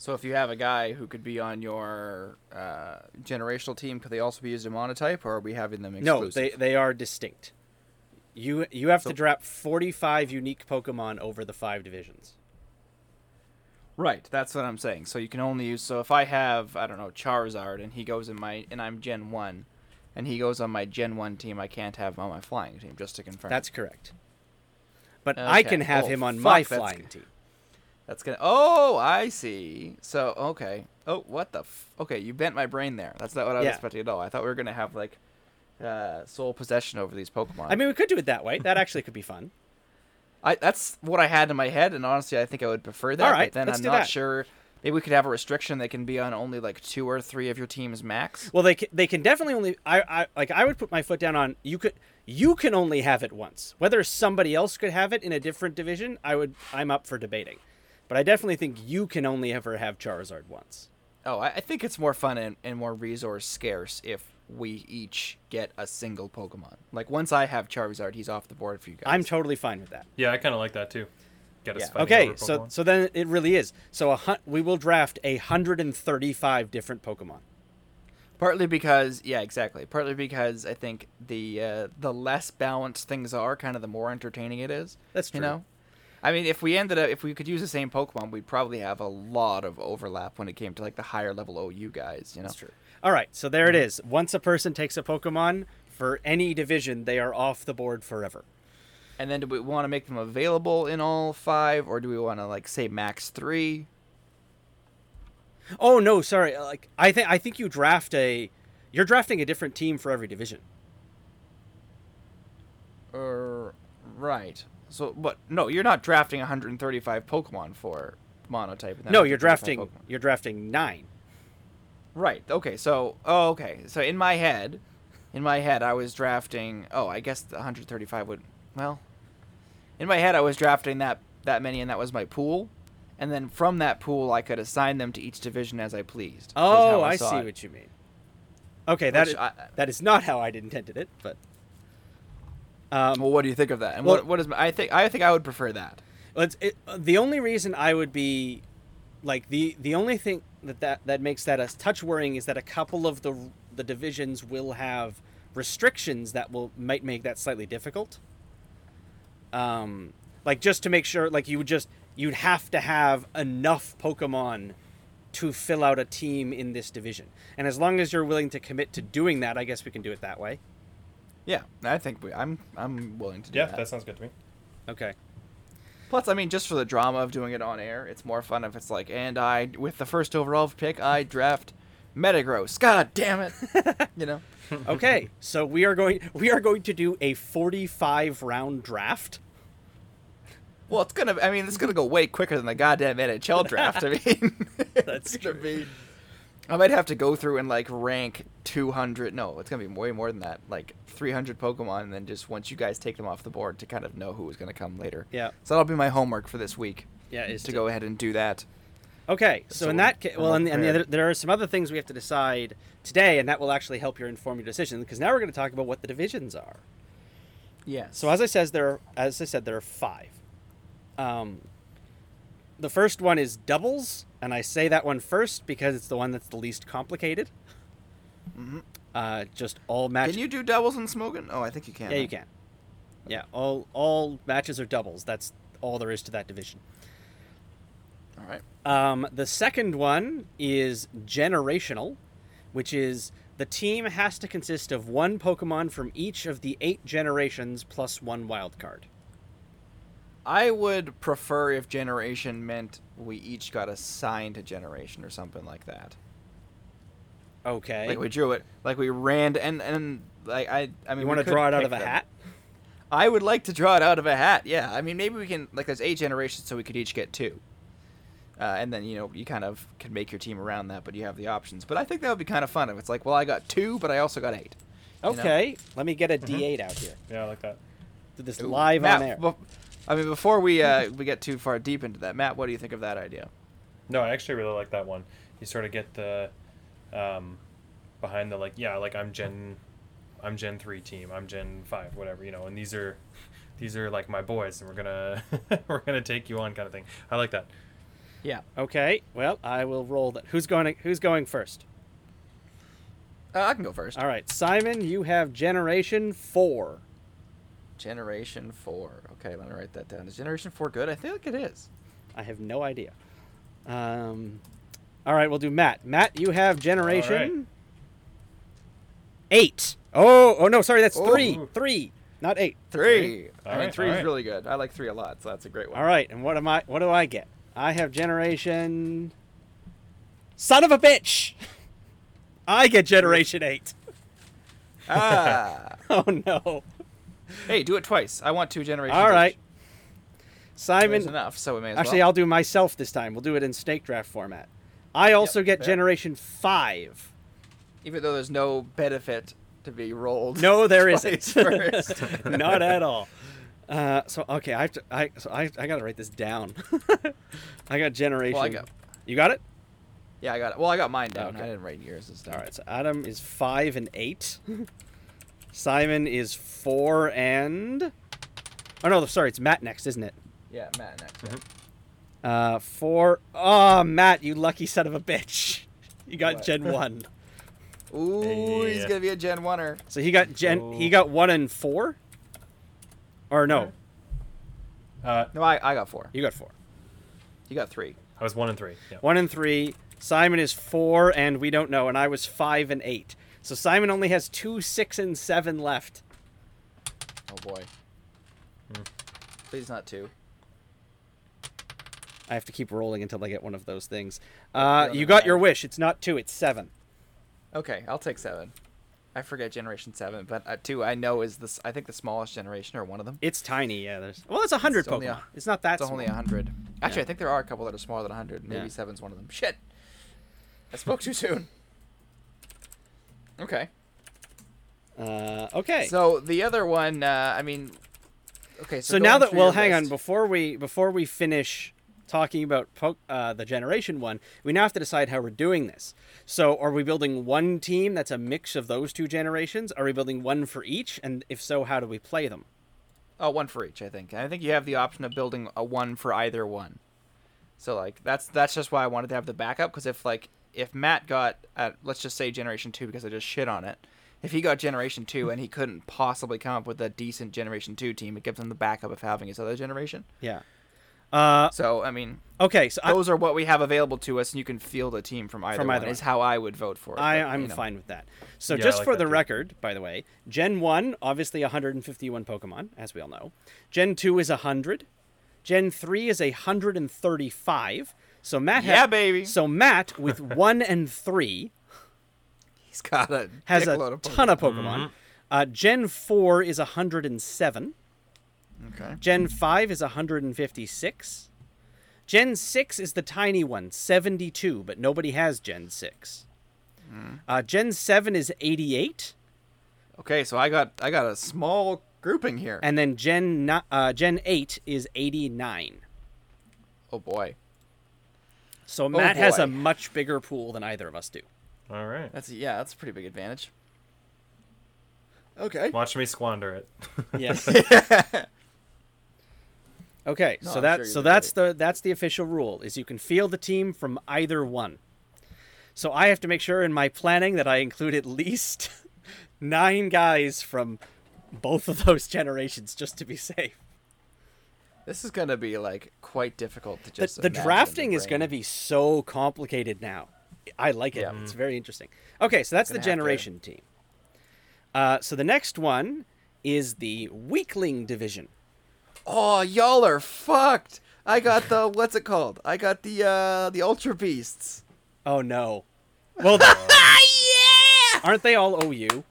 So if you have a guy who could be on your uh, generational team, could they also be used in monotype, or are we having them exclusive? No, they they are distinct. You you have So- to draft forty five unique Pokemon over the five divisions. Right, that's what I'm saying. So you can only use. So if I have, I don't know, Charizard, and he goes in my, and I'm Gen One, and he goes on my Gen One team, I can't have him on my flying team. Just to confirm. That's correct. But I can have Oh, him on fuck, my flying team. That's gonna. Oh, I see. So okay. Oh, what the? F- okay, you bent my brain there. That's not what I was Yeah. expecting at all. I thought we were gonna have like uh, sole possession over these Pokemon. I mean, we could do it that way. That actually could be fun. I that's what I had in my head, and honestly, I think I would prefer that. All right, but then let's I'm do not that. sure. Maybe we could have a restriction. They can be on only like two or three of your teams max. Well, they can, they can definitely only. I, I like. I would put my foot down on. You could. You can only have it once. Whether somebody else could have it in a different division, I would. I'm up for debating. But I definitely think you can only ever have Charizard once. Oh, I, I think it's more fun and, and more resource scarce if we each get a single Pokemon. Like once I have Charizard, he's off the board for you guys. I'm totally fine with that. Yeah, I kind of like that too. Get us Yeah. fighting Okay, so so then it really is. So a hun- we will draft a hundred and thirty-five different Pokemon. Partly because, yeah, exactly. Partly because I think the uh, the less balanced things are, kind of the more entertaining it is. That's true. You know, I mean, if we ended up, if we could use the same Pokemon, we'd probably have a lot of overlap when it came to like the higher level OU guys. You know, That's true. All right, so there it is. Once a person takes a Pokemon for any division, they are off the board forever. and then do we want to make them available in all five, or do we want to like say max three? Oh no, sorry. Uh, like I think I think you draft a you're drafting a different team for every division. Or right. So, but no, you're not drafting 135 Pokemon for monotype. No, you're drafting Pokemon. you're drafting 9. Right. Okay. So, oh, okay. So in my head, in my head, I was drafting. Oh, I guess the 135 would. Well, in my head, I was drafting that that many, and that was my pool. and then from that pool I could assign them to each division as I pleased. Oh, how I, see it. what you mean. Okay, that Which is, I- that is not how I'd intended it, but um, Well, what do you think of that? And Well- what what is my, I think I think I would prefer that. Well, it's, it, uh, the only reason I would be like the the only thing that, that that makes that a touch worrying is that a couple of the the divisions will have restrictions that will might make that slightly difficult. Um, like just to make sure, like you would just you'd have to have enough Pokemon to fill out a team in this division, and as long as you're willing to commit to doing that, I guess we can do it that way. Yeah, I think we, I'm I'm willing to do Yeah, that. that sounds good to me. Okay. Plus, I mean, just for the drama of doing it on air, it's more fun if it's like, and I, with the first overall pick, I draft Metagross. God damn it! [laughs] you know. Okay, so we are going we are going to do a 45 round draft. Well, it's gonna. I mean, it's gonna go way quicker than the goddamn NHL draft. I mean, [laughs] That's [laughs] it's gonna be. I might have to go through and like rank 200. No, it's gonna be way more than that. Like 300 Pokemon, and then just once you guys take them off the board to kind of know who is gonna come later. Yeah. So that'll be my homework for this week. Yeah, is to go ahead and do that. Okay, so, So in that case, well, and, the- and the other, there are some other things we have to decide today, and that will actually help your inform your decision. Because now we're going to talk about what the divisions are. Yes. So as I says, there, are, as I said, there are five. Um, the first one is doubles, and I say that one first because it's the one that's the least complicated. Mhm. Uh, just all matches. Can you do doubles in Smogon? Oh, I think you can. Yeah, you can. Yeah, all all matches are doubles. That's all there is to that division. All right. Um, the second one is generational, which is the team has to consist of one Pokemon from each of the eight generations plus one wild card. I would prefer if generation meant we each got assigned a generation or something like that. Okay. Like we drew it, like we ran and and like I I mean you want to draw it out of a them. hat? I would like to draw it out of a hat. Yeah, I mean maybe we can like there's eight generations, so we could each get two. Uh, and then you know you kind of can make your team around that, but you have the options. But I think that would be kind of fun if it's like, well, I got two, but I also got eight. you know? Okay. Let me get a D8 out here. Yeah, I like that. Do this Ooh, live Matt, on air. bef- I mean, before we uh, [laughs] we get too far deep into that, Matt, what do you think of that idea? No, I actually really like that one. You sort of get the um, behind the like, yeah, like I'm Gen, I'm Gen three team, I'm Gen five, whatever, you know, and these are, these are like my boys, and we're gonna [laughs] we're gonna take you on, kind of thing. I like that. Yeah, Okay. Well, I will roll that. Who's going? Who's going first? uh, I can go first. All right, Simon. You have Generation Four. Generation four. Okay, let me write that down. Is Generation four good? I feel like it is. I have no idea. Um, all right, we'll do Matt. Matt, you have Generation All right. Eight. Oh, oh no, sorry, that's three. Oh. Three, not eight. Three. I All mean, three is right. really good. I like three a lot, so that's a great one. All right, and what am I? What do I get? I have Generation. Son of a bitch! [laughs] I get Generation Eight. Ah. [laughs] Oh no! [laughs] hey, do it twice. I want two generations. All right, each. Simon. There's enough, so we may as Actually, well. I'll do myself this time. We'll do it in snake draft format. I also get fair. Generation Five. Even though there's no benefit to be rolled. No, there [laughs] isn't. [laughs] first. Not at all. Uh, so okay, I have to. I so I, I gotta write this down. I got generation. Well, I got. You got it. Yeah, I got it. Well, I got mine down. Okay. I didn't write yours. All right. So Adam is five and eight. Simon is four and. Oh no, sorry, it's Matt next, isn't it? Yeah, Matt next. Mhm. Uh, four. Oh, Matt, you lucky son of a bitch! You got What? Gen one. [laughs] Ooh, he's gonna be a Gen Oneer. So he got Gen. So- He got one and four. Or no, Uh, No, I, I got four. you got four. You got three. I was one and three. Yeah. One and three. Simon is four, and we don't know. And I was five and eight. So Simon only has two, six, and seven left. Oh boy. Hmm. Please not two. I have to keep rolling until I get one of those things. you're Uh, you got your wish. It's not two. It's seven. Okay, I'll take seven. I forget Generation Seven, but uh, two I know is this. I think the smallest generation or one of them. It's tiny. Yeah. There's. Well, it's a hundred It's only Pokemon. a- it's not that It's small. only a hundred. Actually, Yeah. I think there are a couple that are smaller than hundred. Maybe Yeah. seven's one of them. Shit. I spoke too soon. Okay. Uh, okay. So, So the other one, uh, I mean, okay. So, now that well, hang on before we before we finish talking about po- uh, the generation one, we now have to decide how we're doing this. So, are we building one team that's a mix of those two generations? Are we building one for each? And if so, how do we play them? Oh, one for each, I think. I think you have the option of building a one for either one. So like that's that's just why I wanted to have the backup because if like if Matt got at let's just say Generation Two because I just shit on it, if he got Generation Two and he couldn't possibly come up with a decent Generation Two team, it gives him the backup of having his other generation. Yeah. Uh, So I mean, okay, so I, those are what we have available to us, and you can field a team from either, From one, either Is how I would vote for it. I, but, I'm you know. fine with that. So Yeah, just like for the too. record, by the way, Gen 1, obviously 151 Pokemon, as we all know. Gen 2 is 100. Gen 3 is 135. So Matt has. Yeah, ha- baby. So Matt with [laughs] 1 and 3 He's got a has a of ton of Pokemon. Mm-hmm. Uh, Gen 4 is 107. Okay. Gen 5 is 156. Gen 6 is the tiny one, 72, but nobody has Gen 6. Hmm. Uh, Gen 7 is 88. Okay, so I got I got a small grouping here. And then Gen uh, Gen 8 is 89. oh boy, So oh, Matt has a much bigger pool than either of us do. All right. that's yeah, that's a pretty big advantage. Okay. Watch me squander it. [laughs] Yes. [laughs] okay, No, so I'm that sure so that's do the that's the official rule is you can field the team from either one. So I have to make sure in my planning that I include at least [laughs] 9 guys from both of those generations just to be safe. This is gonna be like quite difficult to The, just. the in drafting is going to be so complicated now. I like it. Yeah. It's very interesting. Okay, so that's the generation team. Uh, so the next one is the weakling division. Oh, y'all are fucked. I got the [laughs] what's it called? I got the uh the Ultra Beasts. Oh no. Well, [laughs] yeah. aren't they all OU?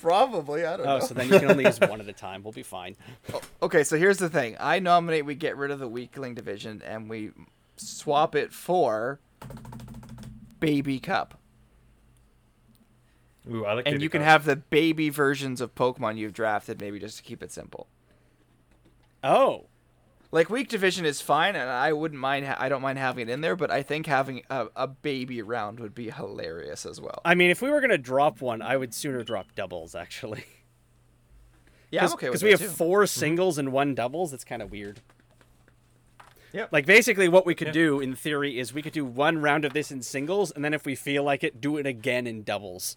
Probably. I don't Oh, know. so then you can only use one at a time. We'll be fine. [laughs] Oh, okay, so here's the thing. I nominate we get rid of the weakling division and we swap it for Baby Cup. Ooh, I like. And Baby you can have the baby versions of Pokemon you've drafted, maybe just to keep it simple. Oh, Like weak division is fine, and I wouldn't mind. Ha- I don't mind having it in there, but I think having a, a baby round would be hilarious as well. I mean, if we were gonna drop one, I would sooner drop doubles actually. Yeah, I'm okay Because we have too. four mm-hmm. singles and one doubles. It's kind of weird. Yep. Like basically, what we could Yeah. do in theory is we could do one round of this in singles, and then if we feel like it, do it again in doubles.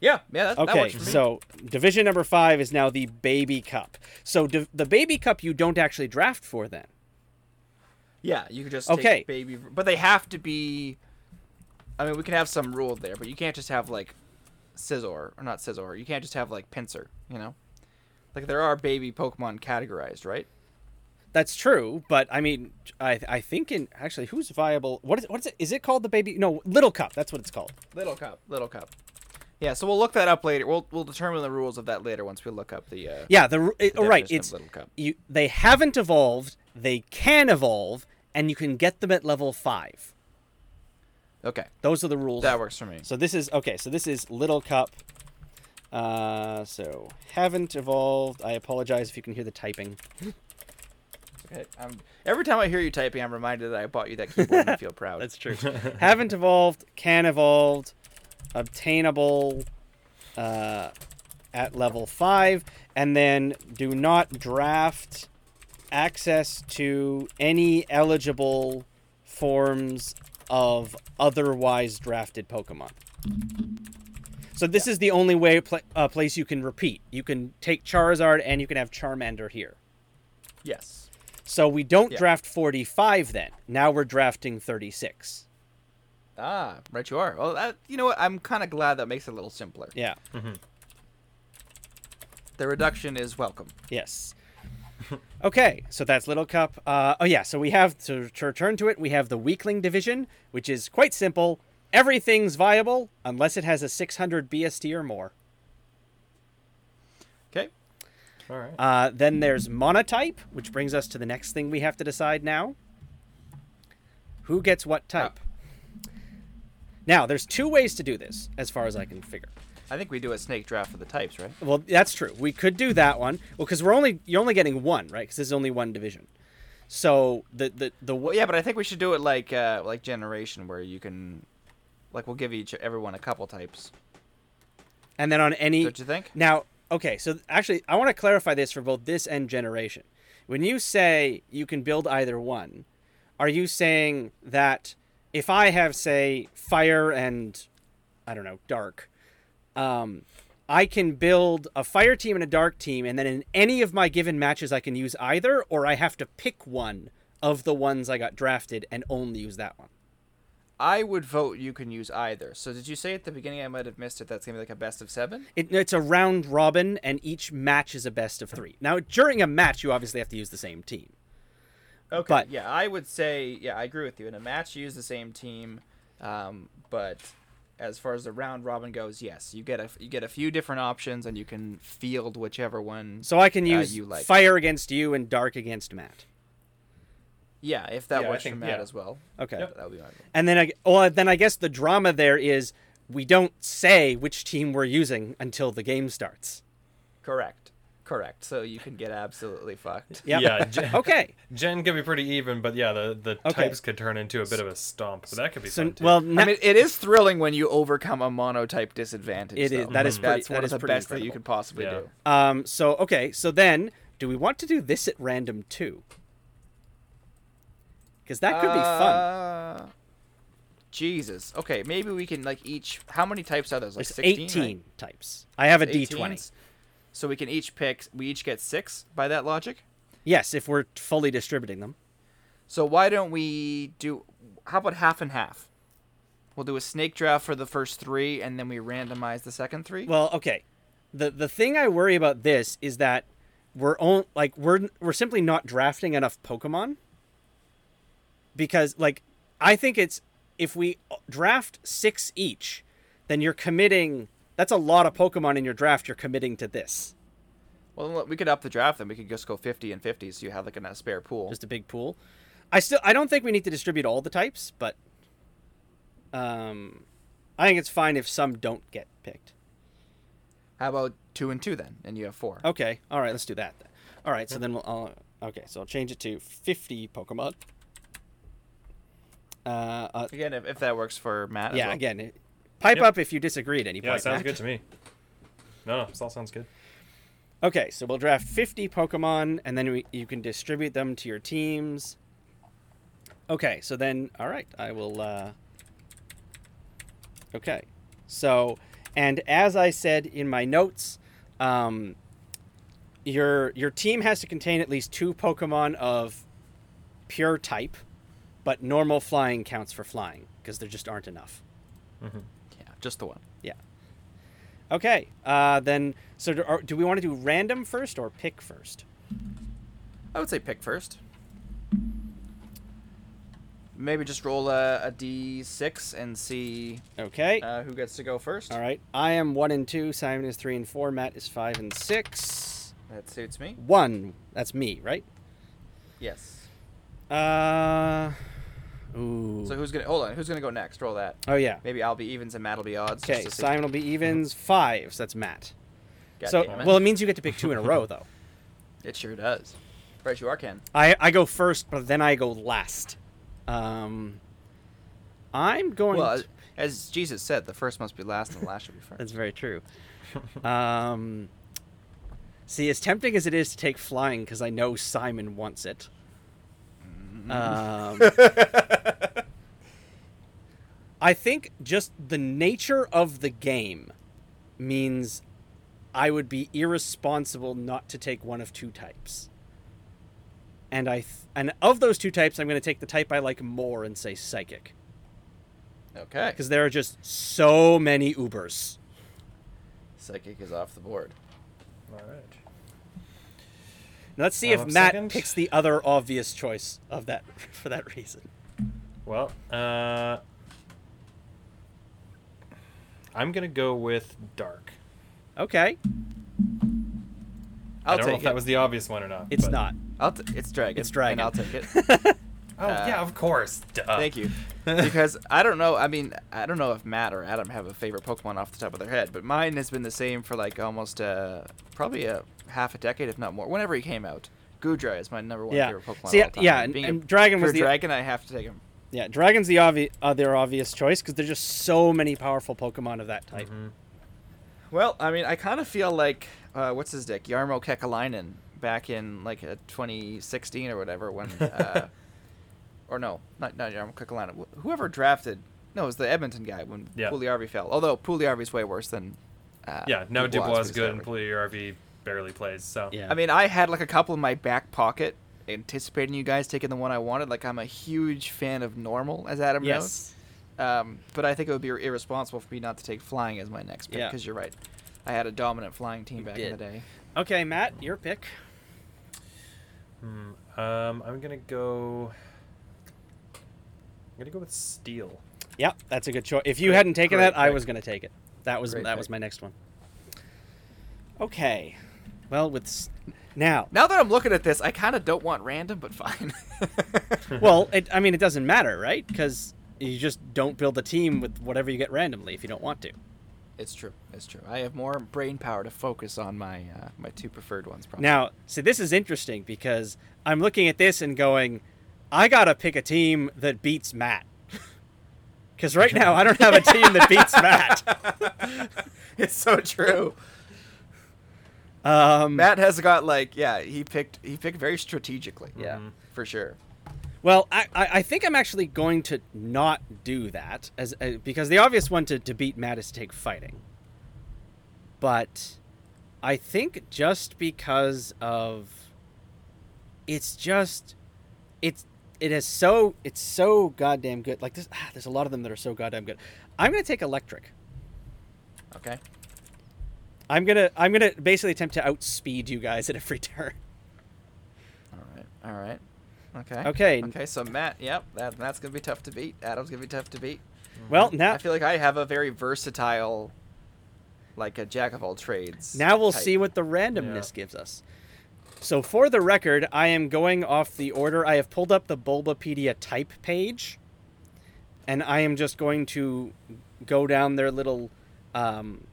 Yeah, yeah, that, that Okay, works for me. so division number five is now the Baby Cup. So div- the Baby Cup you don't actually draft for then. yeah, you could just Okay. take baby, but they have to be. I mean, we can have some rule there, but you can't just have like Scizor or not Scizor. You can't just have like Pinsir. You know, like there are baby Pokemon categorized, right? That's true, but I mean, I I think in actually who's viable? What is what is it? Is it called the Baby? No, Little Cup. That's what it's called. Little Cup, Little Cup. Yeah, so we'll look that up later. We'll we'll determine the rules of that later once we look up the. Uh, Yeah, the it, right. It's Little Cup. you. They haven't evolved. They can evolve, and you can get them at level five. Okay, Those are the rules. that works for me. So this is okay. So this is Little Cup. Uh, so haven't evolved. I apologize if you can hear the typing. Okay. I'm, every time I hear you typing, I'm reminded that I bought you that keyboard and I feel [laughs] proud. That's true. haven't evolved. Can evolved. Obtainable. Uh, at level five, and then do not draft access to any eligible forms of otherwise drafted Pokemon. So this is the only way pla uh, place you can repeat. You can take Charizard and you can have Charmander here. yes. So we don't Yeah. draft 45 then. Now we're drafting 36. Ah, right you are. Well, that, you know what? I'm kind of glad that makes it a little simpler. Yeah. The reduction is welcome. Yes. [laughs] okay, so that's Little Cup. Uh, oh yeah, so we have to, to return to it. We have the Weakling division, which is quite simple. Everything's viable unless it has a 600 BST or more. Okay. All right. Uh, then there's Monotype, which brings us to the next thing we have to decide now. Who gets what type? Now, there's two ways to do this, as far as I can figure. I think we do a snake draft for the types, right? Well, that's true. We could do that one. Well, because we're only you're only getting one, right? Because this is only one division. So the the the Well, yeah, but I think we should do it like uh, like generation, where you can, like, we'll give each everyone a couple types. and then on any Don't you think? Now, okay, so actually, I want to clarify this for both this and generation. When you say you can build either one, are you saying that if I have, say, fire and I don't know, dark, um, I can build a fire team and a dark team, and then in any of my given matches, I can use either, or I have to pick one of the ones I got drafted and only use that one? I would vote you can use either. So did you say at the beginning I might have missed it? That's gonna be like a best of seven. It, it's a round robin, and each match is a best of three. Now, during a match, you obviously have to use the same team. Okay. But- yeah, I would say yeah, I agree with you. In a match, you use the same team, um, but as far as the round robin goes, yes, you get a you get a few different options, and you can field whichever one. So I can Uh, use you like. fire against you and dark against Matt. Yeah, if that Yeah, works think- for Matt yeah. as well. Okay. Yep. That would be my. And then I well then I guess the drama there is we don't say which team we're using until the game starts. Correct. Correct. So you can get absolutely fucked. Yep. Yeah. Gen, [laughs] Okay. Gen can be pretty even, but yeah, the the Okay. types could turn into a bit of a stomp. But that could be So fun too. well I mean, it is thrilling when you overcome a monotype disadvantage. It is- though. that is pretty- That's one that of the pretty best that you could possibly Yeah. do. um so okay, so then do we want to do this at random too? Cuz that could be fun. Uh, Jesus. Okay, maybe we can like each. How many types are there? Like 16, 18 right? types. I have a 18s? D20. So we can each pick. We each get six by that logic. Yes, if we're fully distributing them. So why don't we do? How about half and half? We'll do a snake draft for the first three, and then we randomize the second three. Well, okay. The the thing I worry about this is that we're on like we're we're simply not drafting enough Pokemon. Because like I think it's if we draft 6 each, then you're committing that's a lot of Pokemon in your draft you're committing to this. Well, we could up the draft, then we could just go fifty and fifty, so you have like a spare pool. Just a big pool. I still I don't think we need to distribute all the types, but um I think it's fine if some don't get picked. How about two and two then, and you have four. Okay. All right. Let's do that. Then. All right. So then we'll. I'll, okay. So I'll change it to fifty Pokemon. Uh, uh Again, if, if that works for Matt. as yeah. well. Again, pipe Yep. up if you disagree at any yeah, point. sounds Matt. good to me. No, no, this all sounds good. Okay. So we'll draft fifty Pokemon, and then we, you can distribute them to your teams. Okay. So then, all right. I will. uh Okay. So, and as I said in my notes, um, your your team has to contain at least two Pokemon of pure type, but normal flying counts for flying because there just aren't enough. Yeah, just the one. Yeah. Okay, uh, then so do, are, do we want to do random first or pick first? I would say pick first. Maybe just roll a, a d6 and see Okay. uh, who gets to go first. All right. I am one and two. Simon is three and four. Matt is five and six. That suits me. One. That's me, right? Yes. Uh. Ooh. So who's gonna hold on? Who's gonna go next? Roll that. oh yeah. Maybe I'll be evens and Matt will be odds. Okay. Simon will be evens. Five. So that's Matt. God so it. well, it means you get to pick two in a row, though. [laughs] it sure does. Right, you are Ken. I I go first, but then I go last. Um. I'm going. Well, to- as Jesus said, the first must be last and the last should be [laughs] first. That's very true. um, see, as tempting as it is to take flying, because I know Simon wants it. Um, [laughs] I think just the nature of the game means I would be irresponsible not to take one of two types. And I th- and of those two types, I'm going to take the type I like more and say psychic Okay. because there are just so many Ubers. Psychic is off the board. All right. Now, let's see Um, if Matt second? picks the other obvious choice of that [laughs] for that reason. Well, uh, I'm gonna go with dark. Okay, I'll I don't know if it. that was the obvious one or not. it's but- not. I'll t- it's dragon. It's dragon. And I'll take it. [laughs] Oh Uh, yeah, of course. Duh. Thank you. [laughs] Because I don't know. I mean, I don't know if Matt or Adam have a favorite Pokemon off the top of their head, but mine has been the same for like almost uh, probably a half a decade, if not more. Whenever he came out, Goodra is my number one Yeah. favorite Pokemon. See, of all time. yeah, and- Being and a Dragon pure was the- dragon. I have to take him. Yeah, Dragon's the obvious other obvious choice because there's just so many powerful Pokemon of that type. Mm-hmm. Well, I mean, I kind of feel like uh, what's his dick, Jarmo Kekalainen, back in like uh, 2016 or whatever, when, [laughs] uh, or no, not not Jarmo Kekalainen, whoever drafted, no, it was the Edmonton guy when Yeah. Puljujarvi fell. Although Puljujarvi's way worse than. Uh, Yeah, no Dubois Dubois is good, and solid. Puljujarvi barely plays. So Yeah. I mean, I had like a couple in my back pocket, anticipating you guys taking the one I wanted. Like, I'm a huge fan of normal, as Adam knows. Yes. Um, but I think it would be irresponsible for me not to take flying as my next pick Yeah. because you're right. I had a dominant flying team You back in the day. Okay, Matt, your pick. Hmm, um, I'm gonna go. I'm gonna go with Steel. Yep, that's a good choice. If you Great- hadn't taken great that, I was going to take it. That was Great that was my next one. Okay. Well, with s- now, Now that I'm looking at this, I kind of don't want random, but fine. [laughs] well, it, I mean, it doesn't matter, right? Because you just don't build a team with whatever you get randomly if you don't want to. it's true. It's true. I have more brain power to focus on my uh, my two preferred ones. Probably. Now, see, this is interesting because I'm looking at this and going, I gotta pick a team that beats Matt. [laughs] Because right now I don't have a team that beats Matt. [laughs] it's so true. Um, Matt has got like yeah, he picked he picked very strategically. Yeah. Mhm. for sure. Well, I, I I think I'm actually going to not do that as uh, because the obvious one to, to beat Matt is to take fighting. But I think just because of it's just it's it is so it's so goddamn good. Like this, ah, there's a lot of them that are so goddamn good. I'm gonna take electric. Okay. I'm gonna I'm gonna basically attempt to outspeed you guys at every [laughs] turn. All right. All right. Okay. Okay. Okay. So Matt, yep, that that's gonna be tough to beat. Adam's gonna be tough to beat. Well, now I feel like I have a very versatile, like a jack of all trades. Now we'll type. see what the randomness gives us. So for the record, I am going off the order. I have pulled up the Bulbapedia type page, and I am just going to go down their little um,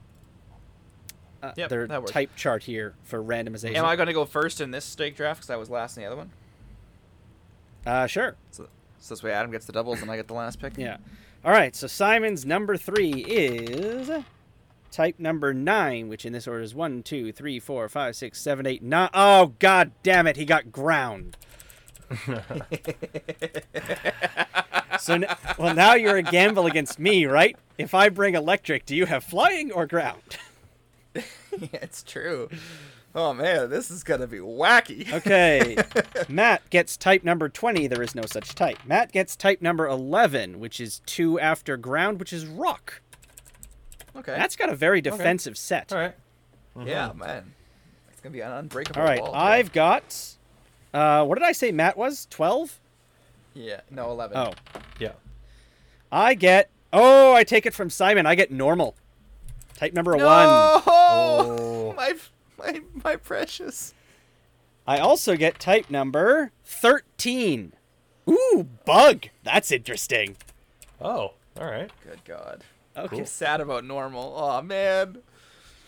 uh, Yep, their type chart here for randomization. Am I going to go first in this snake draft because I was last in the other one? uh, sure. So, so this way Adam gets the doubles and I get the last pick. Yeah. All right. So Simon's number three is type number nine, which in this order is one, two, three, four, five, six, seven, eight, nine. Oh God damn it! He got ground. [laughs] So n- well, now you're a gamble against me, right? If I bring electric, do you have flying or ground? [laughs] yeah, it's true. Oh man, this is gonna be wacky. [laughs] Okay. Matt gets type number 20. There is no such type. Matt gets type number 11, which is two after ground, which is rock. okay. That's got a very defensive set. All right. yeah, man. It's gonna be an unbreakable All right, wall. I've got. Uh, what did I say Matt was? 12? Yeah. No, eleven. Oh. Yeah. I get. Oh, I take it from Simon. I get normal. Type number No! one. [laughs] Oh. my my my precious. I also get type number 13. Ooh, bug. That's interesting. Oh. All right. Good God. Okay. I'm sad about normal. Oh man.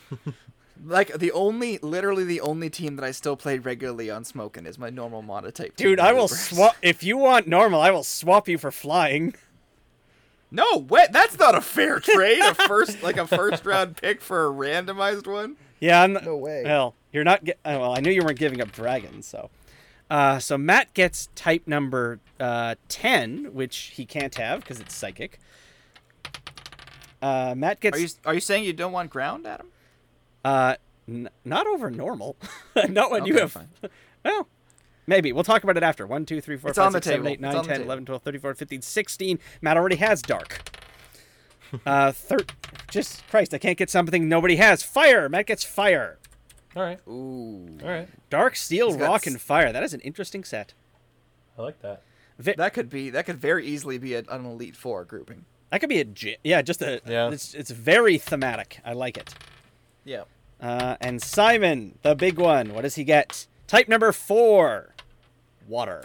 [laughs] like the only, literally the only team that I still play regularly on smoking is my normal monotype. team, Dude, I will swap. If you want normal, I will swap you for flying. [laughs] No, wait, that's not a fair trade. a first, like a first round pick for a randomized one. Yeah, I'm. No way. Well, you're not. Get, uh, well, I knew you weren't giving up dragons, so. Uh, so Matt gets type number uh, ten, which he can't have because it's psychic. Uh, Matt gets Are you are you saying you don't want ground, Adam? uh, n- not over normal. [laughs] not when you have. fine. [laughs] Well, maybe we'll talk about it after. 1, 2, 3, 4, It's 5, 6, 7, 8, 9, on the 10, 11, 12, 13, 14, 15, 16. Matt already has dark. [laughs] uh, thir- just Christ, I can't get something nobody has. Fire. Matt gets fire. All right. Ooh, All right. Dark, steel, He's got rock, s- and fire. That is an interesting set. I like that. Vi- that could be that could very easily be an, an elite four grouping. That could be a yeah, just a Yeah. It's it's very thematic. I like it. Yeah. Uh, and Simon, the big one. What does he get? Type number four, water.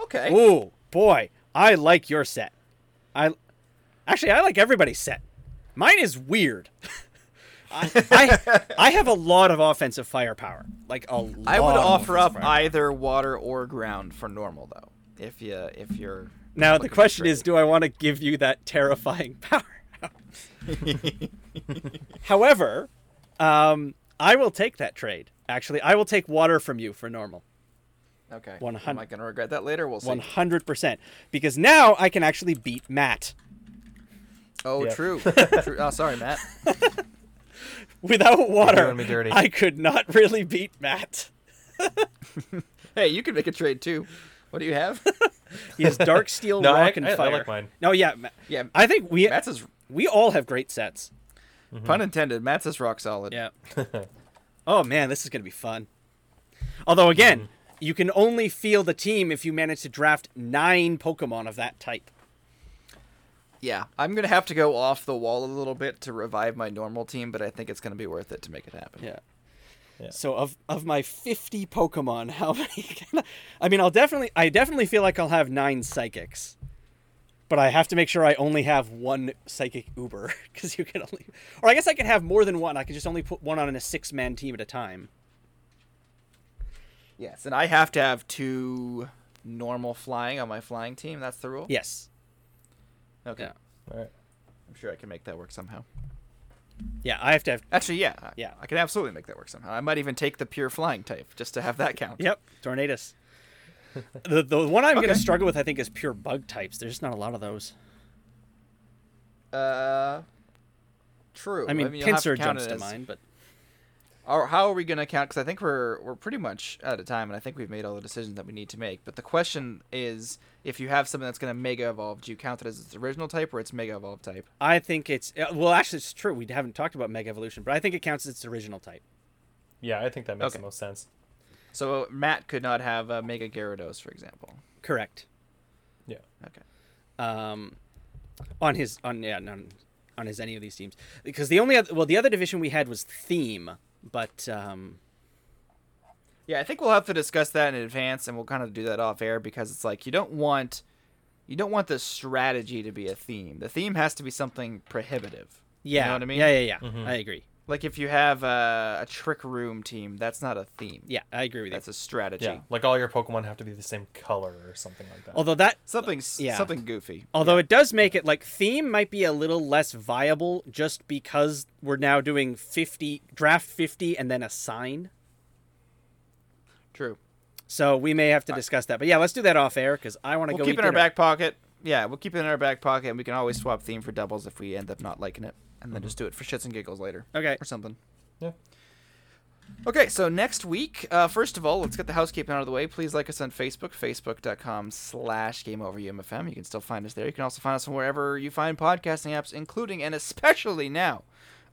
Okay. Ooh, boy, I like your set. I actually I like everybody's set. Mine is weird. [laughs] I, I I have a lot of offensive firepower. Like a lot. I would of offer up firepower. either water or ground for normal though. If you if you're Now the question is, do I want to give you that terrifying [laughs] power? [laughs] However, um, I will take that trade. Actually, I will take water from you for normal. Okay. One Am hun- I gonna regret that later? We'll see. One hundred percent. Because now I can actually beat Matt. Oh, Yeah. true. [laughs] true. Oh, sorry, Matt. [laughs] Without water, me dirty. I could not really beat Matt. [laughs] Hey, you can make a trade too. What do you have? He has dark steel, No, I- rock, and I- I fire. like mine. No, yeah, Ma- yeah, I think we Matt's is we all have great sets. Mm-hmm. pun intended. Matt's is rock solid. Yeah. oh man, this is gonna be fun. Although again, mm-hmm. You can only feel the team if you manage to draft nine Pokemon of that type. Yeah, I'm gonna have to go off the wall a little bit to revive my normal team, but I think it's gonna be worth it to make it happen. Yeah. Yeah. So of of my 50 Pokemon, [laughs] how many can I, I mean, I'll definitely I definitely feel like I'll have 9 psychics. But I have to make sure I only have one psychic uber [laughs] cuz you can only Or I guess I can have more than one. I can just only put one on in a 6-man team at a time. Yes, and I have to have two normal flying on my flying team. That's the rule. Yes. Okay. Yeah. All right. I'm sure I can make that work somehow. Yeah, I have to have Actually, yeah. Yeah. I can absolutely make that work somehow. I might even take the pure flying type just to have that count. Yep, Tornadus. [laughs] the the one I'm going to struggle with I think is pure bug types. There's just not a lot of those. Uh. True. I mean, you'll have Pinsir jumps it to as- mind, but Or how are we going to count? Because I think we're we're pretty much out of time, and I think we've made all the decisions that we need to make. But the question is, if you have something that's going to mega evolve, do you count it as its original type or its mega evolve type? I think it's uh, well actually it's true. We haven't talked about Mega Evolution, but I think it counts as its original type. Yeah, I think that makes Okay. the most sense. So Matt could not have a mega Gyarados, for example. Correct. Yeah. Okay. um, on his on yeah on, on his any of these teams because the only other well the other division we had was theme but um Yeah, I think we'll have to discuss that in advance, and we'll kind of do that off air because it's like you don't want you don't want the strategy to be a theme. The theme has to be something prohibitive. yeah you know what I mean? yeah yeah yeah Mhm. I agree Like if you have a, a trick room team, that's not a theme. yeah I agree with that. That's you a strategy. Yeah, like all your Pokemon have to be the same color or something like that. although that Something Yeah. something goofy. although it does make it like theme might be a little less viable just because we're now doing 50 draft 50 and then assign True. so we may have to discuss that but yeah let's do that off air because I want to We'll go keep it in our back pocket. Yeah, we'll keep it in our back pocket, and we can always swap theme for doubles if we end up not liking it, and then just do it for shits and giggles later. okay or something. Yeah. Okay, so next week, uh, first of all, let's get the housekeeping out of the way. Please like us on Facebook, facebook.com slash GameOverUMFM. You can still find us there. You can also find us on wherever you find podcasting apps, including and especially now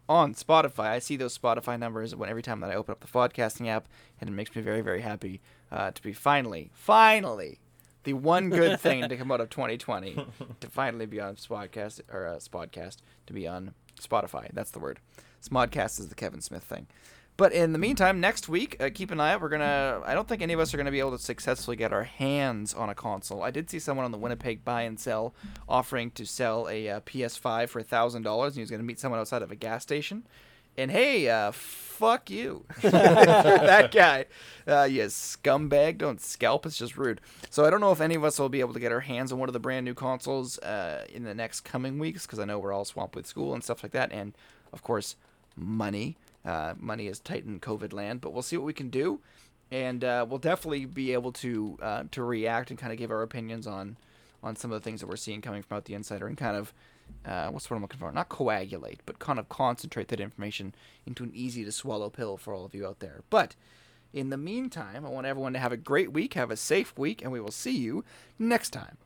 on Spotify. I see those Spotify numbers when every time that I open up the podcasting app, and it makes me very, very happy uh, to be finally, finally, the one good thing to come out of [laughs] 2020 to finally be on Spodcast or uh, Spodcast to be on Spotify. That's the word. Smodcast is the Kevin Smith thing. But in the meantime, next week, uh, keep an eye out. We're gonna. I don't think any of us are gonna be able to successfully get our hands on a console. I did see someone on the Winnipeg Buy and Sell offering to sell a uh, PS5 for thousand dollars, and he was gonna meet someone outside of a gas station. And hey, uh, fuck you, [laughs] that guy. Uh, you scumbag! Don't scalp. It's just rude. So I don't know if any of us will be able to get our hands on one of the brand new consoles uh, in the next coming weeks, because I know we're all swamped with school and stuff like that, and of course, money. Uh, money is tight in COVID land, but we'll see what we can do, and uh, we'll definitely be able to uh, to react and kind of give our opinions on on some of the things that we're seeing coming from out the insider, and kind of uh, what's what I'm looking for? Not coagulate, but kind of concentrate that information into an easy to swallow pill for all of you out there. But in the meantime, I want everyone to have a great week, have a safe week, and we will see you next time